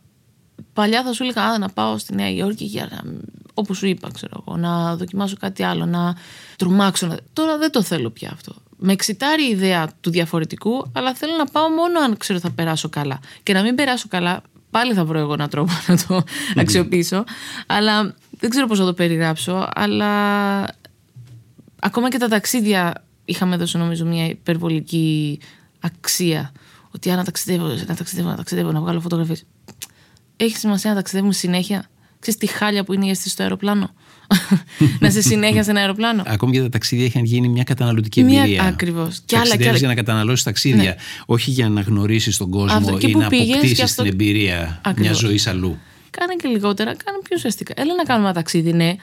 Παλιά θα σου έλεγα «Α, να πάω στη Νέα Υόρκη για να, όπως σου είπα, ξέρω εγώ, να δοκιμάσω κάτι άλλο, να τρομάξω. Να... Τώρα δεν το θέλω πια αυτό. Με εξητάρει η ιδέα του διαφορετικού, αλλά θέλω να πάω μόνο αν ξέρω θα περάσω καλά. Και να μην περάσω καλά, πάλι θα βρω εγώ έναν τρόπο (laughs) να το αξιοποιήσω. Αλλά δεν ξέρω πώς θα το περιγράψω, αλλά ακόμα και τα ταξίδια είχαμε δώσει νομίζω μια υπερβολική αξία. Ότι αν να ταξιδεύω, να ταξιδεύω, να ταξιδεύω, να βγάλω φωτογραφίες. Έχει σημασία να ταξιδεύουμε συνέχεια; Ξέρεις τι χάλια που είναι η αίσθηση στο αεροπλάνο; (laughs) να είσαι συνέχεια σε ένα αεροπλάνο. Ακόμη και τα ταξίδια είχαν γίνει μια καταναλωτική Μια- εμπειρία. ακριβώς. Και άλλα, και Ταξιδεύεις άλλα. για να καταναλώσεις ταξίδια. Όχι για να γνωρίσεις τον κόσμο Αυτό. Και ή που να πήγες αποκτήσεις και αυτό- την εμπειρία μιας Ακριβώς. ζωής αλλού. Κάνε και λιγότερα, κάνε πιο ουσιαστικά. Έλα να κάνουμε ένα ταξίδι, ναι,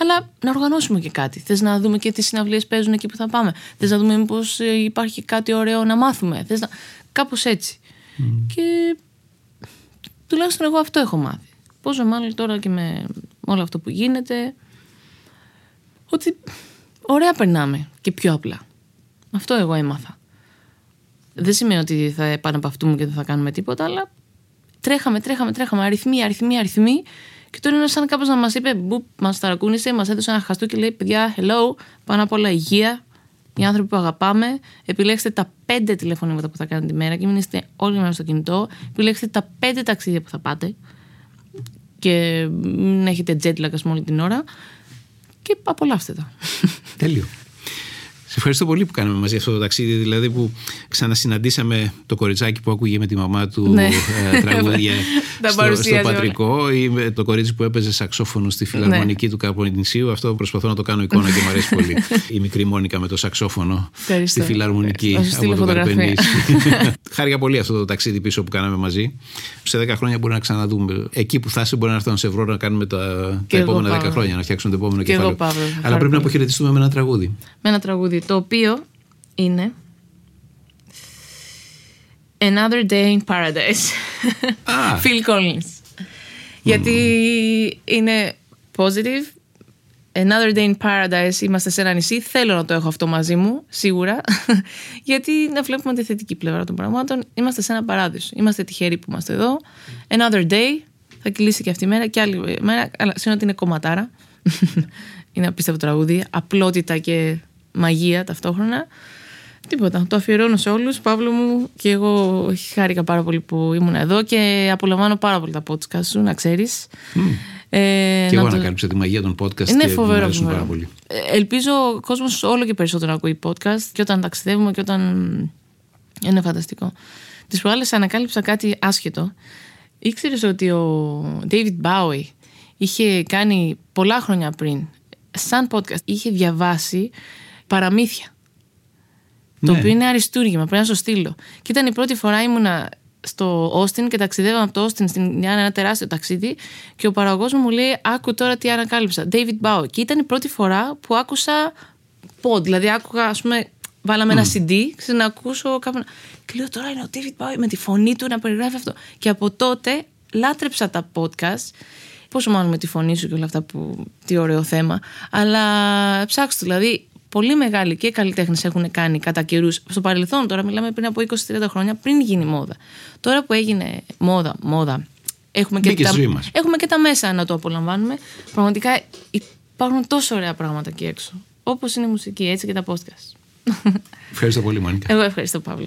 αλλά να οργανώσουμε και κάτι. Θες να δούμε και τις συναυλίες παίζουν εκεί που θα πάμε. Θες να δούμε μήπως υπάρχει κάτι ωραίο να μάθουμε. Θες να... Κάπως έτσι. Και τουλάχιστον εγώ αυτό έχω μάθει. Πόσο μάλλον τώρα και με όλο αυτό που γίνεται. Ότι ωραία περνάμε και πιο απλά. Αυτό εγώ έμαθα. Δεν σημαίνει ότι θα επαναπαυτούμε και δεν θα κάνουμε τίποτα, αλλά τρέχαμε, τρέχαμε, τρέχαμε. Αριθμοί, αριθμοί, αριθμοί. Και τώρα είναι σαν κάπω να μας είπε, μπουπ, μας ταρακούνησε, μας έδωσε ένα χαστού και λέει: Παιδιά, hello, πάνω απ' όλα υγεία. Οι άνθρωποι που αγαπάμε, επιλέξτε τα πέντε τηλεφωνήματα που θα κάνετε τη μέρα και μην είστε όλη μέρα στο κινητό. Επιλέξτε τα πέντε ταξίδια που θα πάτε και μην έχετε jet lag, ας πούμε, όλη την ώρα. Και απολαύστε τα. Τέλειο. Σε ευχαριστώ πολύ που κάναμε μαζί αυτό το ταξίδι, δηλαδή που ξανασυναντήσαμε το κοριτσάκι που άκουγε με τη μαμά του Ναι. ε, τραγούδια (laughs) Τα στο, παρουσίαζε στο όλα. πατρικό ή με το κορίτσι που έπαιζε σαξόφωνο στη φιλαρμονική Ναι. του Καπονησίου. Αυτό προσπαθώ να το κάνω εικόνα και μου αρέσει (laughs) πολύ. Η μικρή Μόνικα με το σαξόφωνο Ευχαριστώ. στη φιλαρμονική Θα σου στείλω από το φωτογραφία. Καρπενήσι. (laughs) Χάρηκα πολύ αυτό το ταξίδι πίσω που κάναμε μαζί. Σε 10 χρόνια μπορεί να ξαναδούμε. Εκεί που θα είσαι, μπορεί να έρθω να σε βρω να κάνουμε τα, τα Και εγώ, επόμενα 10 Παύλο. χρόνια, να φτιάξουμε το επόμενο Και εγώ, κεφάλαιο. Παύλο, θα Αλλά χαρώ πρέπει να πολύ. αποχαιρετιστούμε με ένα τραγούδι. με ένα τραγούδι το οποίο είναι Another Day in Paradise. Α. (laughs) Phil Collins. Γιατί είναι positive. Another Day in Paradise είμαστε σε ένα νησί. Θέλω να το έχω αυτό μαζί μου σίγουρα. (laughs) Γιατί να βλέπουμε τη θετική πλευρά των πραγμάτων. Είμαστε σε ένα παράδεισο. Είμαστε τυχεροί που είμαστε εδώ. Another Day θα κυλήσει και αυτή η μέρα και άλλη μέρα. Αλλά σημαίνει ότι (laughs) είναι κομματάρα είναι απίστευτο τραγούδι. Απλότητα και μαγεία ταυτόχρονα Τίποτα. Το αφιερώνω σε όλους. Παύλο μου και εγώ χάρηκα πάρα πολύ που ήμουν εδώ και απολαμβάνω πάρα πολύ τα podcast σου, να ξέρεις. Ε, Και εγώ το- ανακάλυψα τη μαγεία των podcast είναι και μου φοβερό. αρέσουν φοβερό. πάρα πολύ. Ε, Ελπίζω ο κόσμος όλο και περισσότερο να ακούει podcast και όταν ταξιδεύουμε και όταν. Είναι φανταστικό. Τις προάλλες ανακάλυψα κάτι άσχετο. Ήξερες ότι ο David Bowie είχε κάνει πολλά χρόνια πριν, σαν podcast, είχε διαβάσει παραμύθια. Το Ναι. οποίο είναι αριστούργημα, πρέπει να σου στείλω. Και ήταν η πρώτη φορά ήμουνα στο Όστιν και ταξιδεύαμε από το Όστιν στην Ινδιάνα, ένα τεράστιο ταξίδι. Και ο παραγωγός μου λέει: Άκου τώρα τι ανακάλυψα. David Bowie. Και ήταν η πρώτη φορά που άκουσα pod. Δηλαδή, άκουγα, ας πούμε, βάλαμε ένα CD, ξέρω να ακούσω κάπου. Και λέω: Τώρα είναι ο David Bowie με τη φωνή του να περιγράφει αυτό. Και από τότε λάτρεψα τα podcast. Πόσο μάλλον με τη φωνή σου και όλα αυτά που. Τι ωραίο θέμα. Αλλά ψάξτε, δηλαδή, πολύ μεγάλοι και καλλιτέχνες έχουν κάνει κατά καιρούς. Στο παρελθόν, τώρα μιλάμε πριν από 20-30 χρόνια, πριν γίνει μόδα. Τώρα που έγινε μόδα, μόδα. Έχουμε και, Μπήκε τα, στη ζωή μας. έχουμε και τα μέσα να το απολαμβάνουμε. Πραγματικά υπάρχουν τόσο ωραία πράγματα εκεί έξω. Όπως είναι η μουσική, έτσι και τα podcast. Ευχαριστώ πολύ, Μόνικα. Εγώ ευχαριστώ, Παύλο.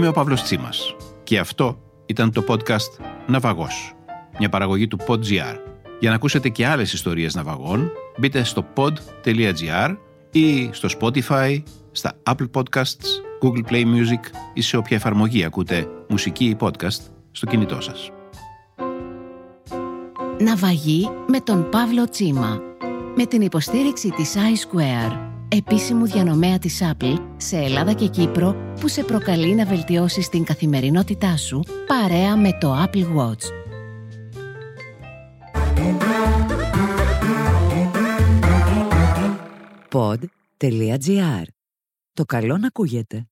Είμαι ο Παύλος Τσίμας και αυτό ήταν το podcast «Ναυαγός», μια παραγωγή του Pod.gr. Για να ακούσετε και άλλες ιστορίες ναυαγών, μπείτε στο pod.gr ή στο Spotify, στα Apple Podcasts, Google Play Music ή σε όποια εφαρμογή ακούτε μουσική ή podcast στο κινητό σας. Ναυαγή με τον Παύλο Τσίμα. Με την υποστήριξη της iSquare, επίσημου διανομέα της Apple σε Ελλάδα και Κύπρο που σε προκαλεί να βελτιώσεις την καθημερινότητά σου παρέα με το Apple Watch. Pod.gr. Το καλό να ακούγεται.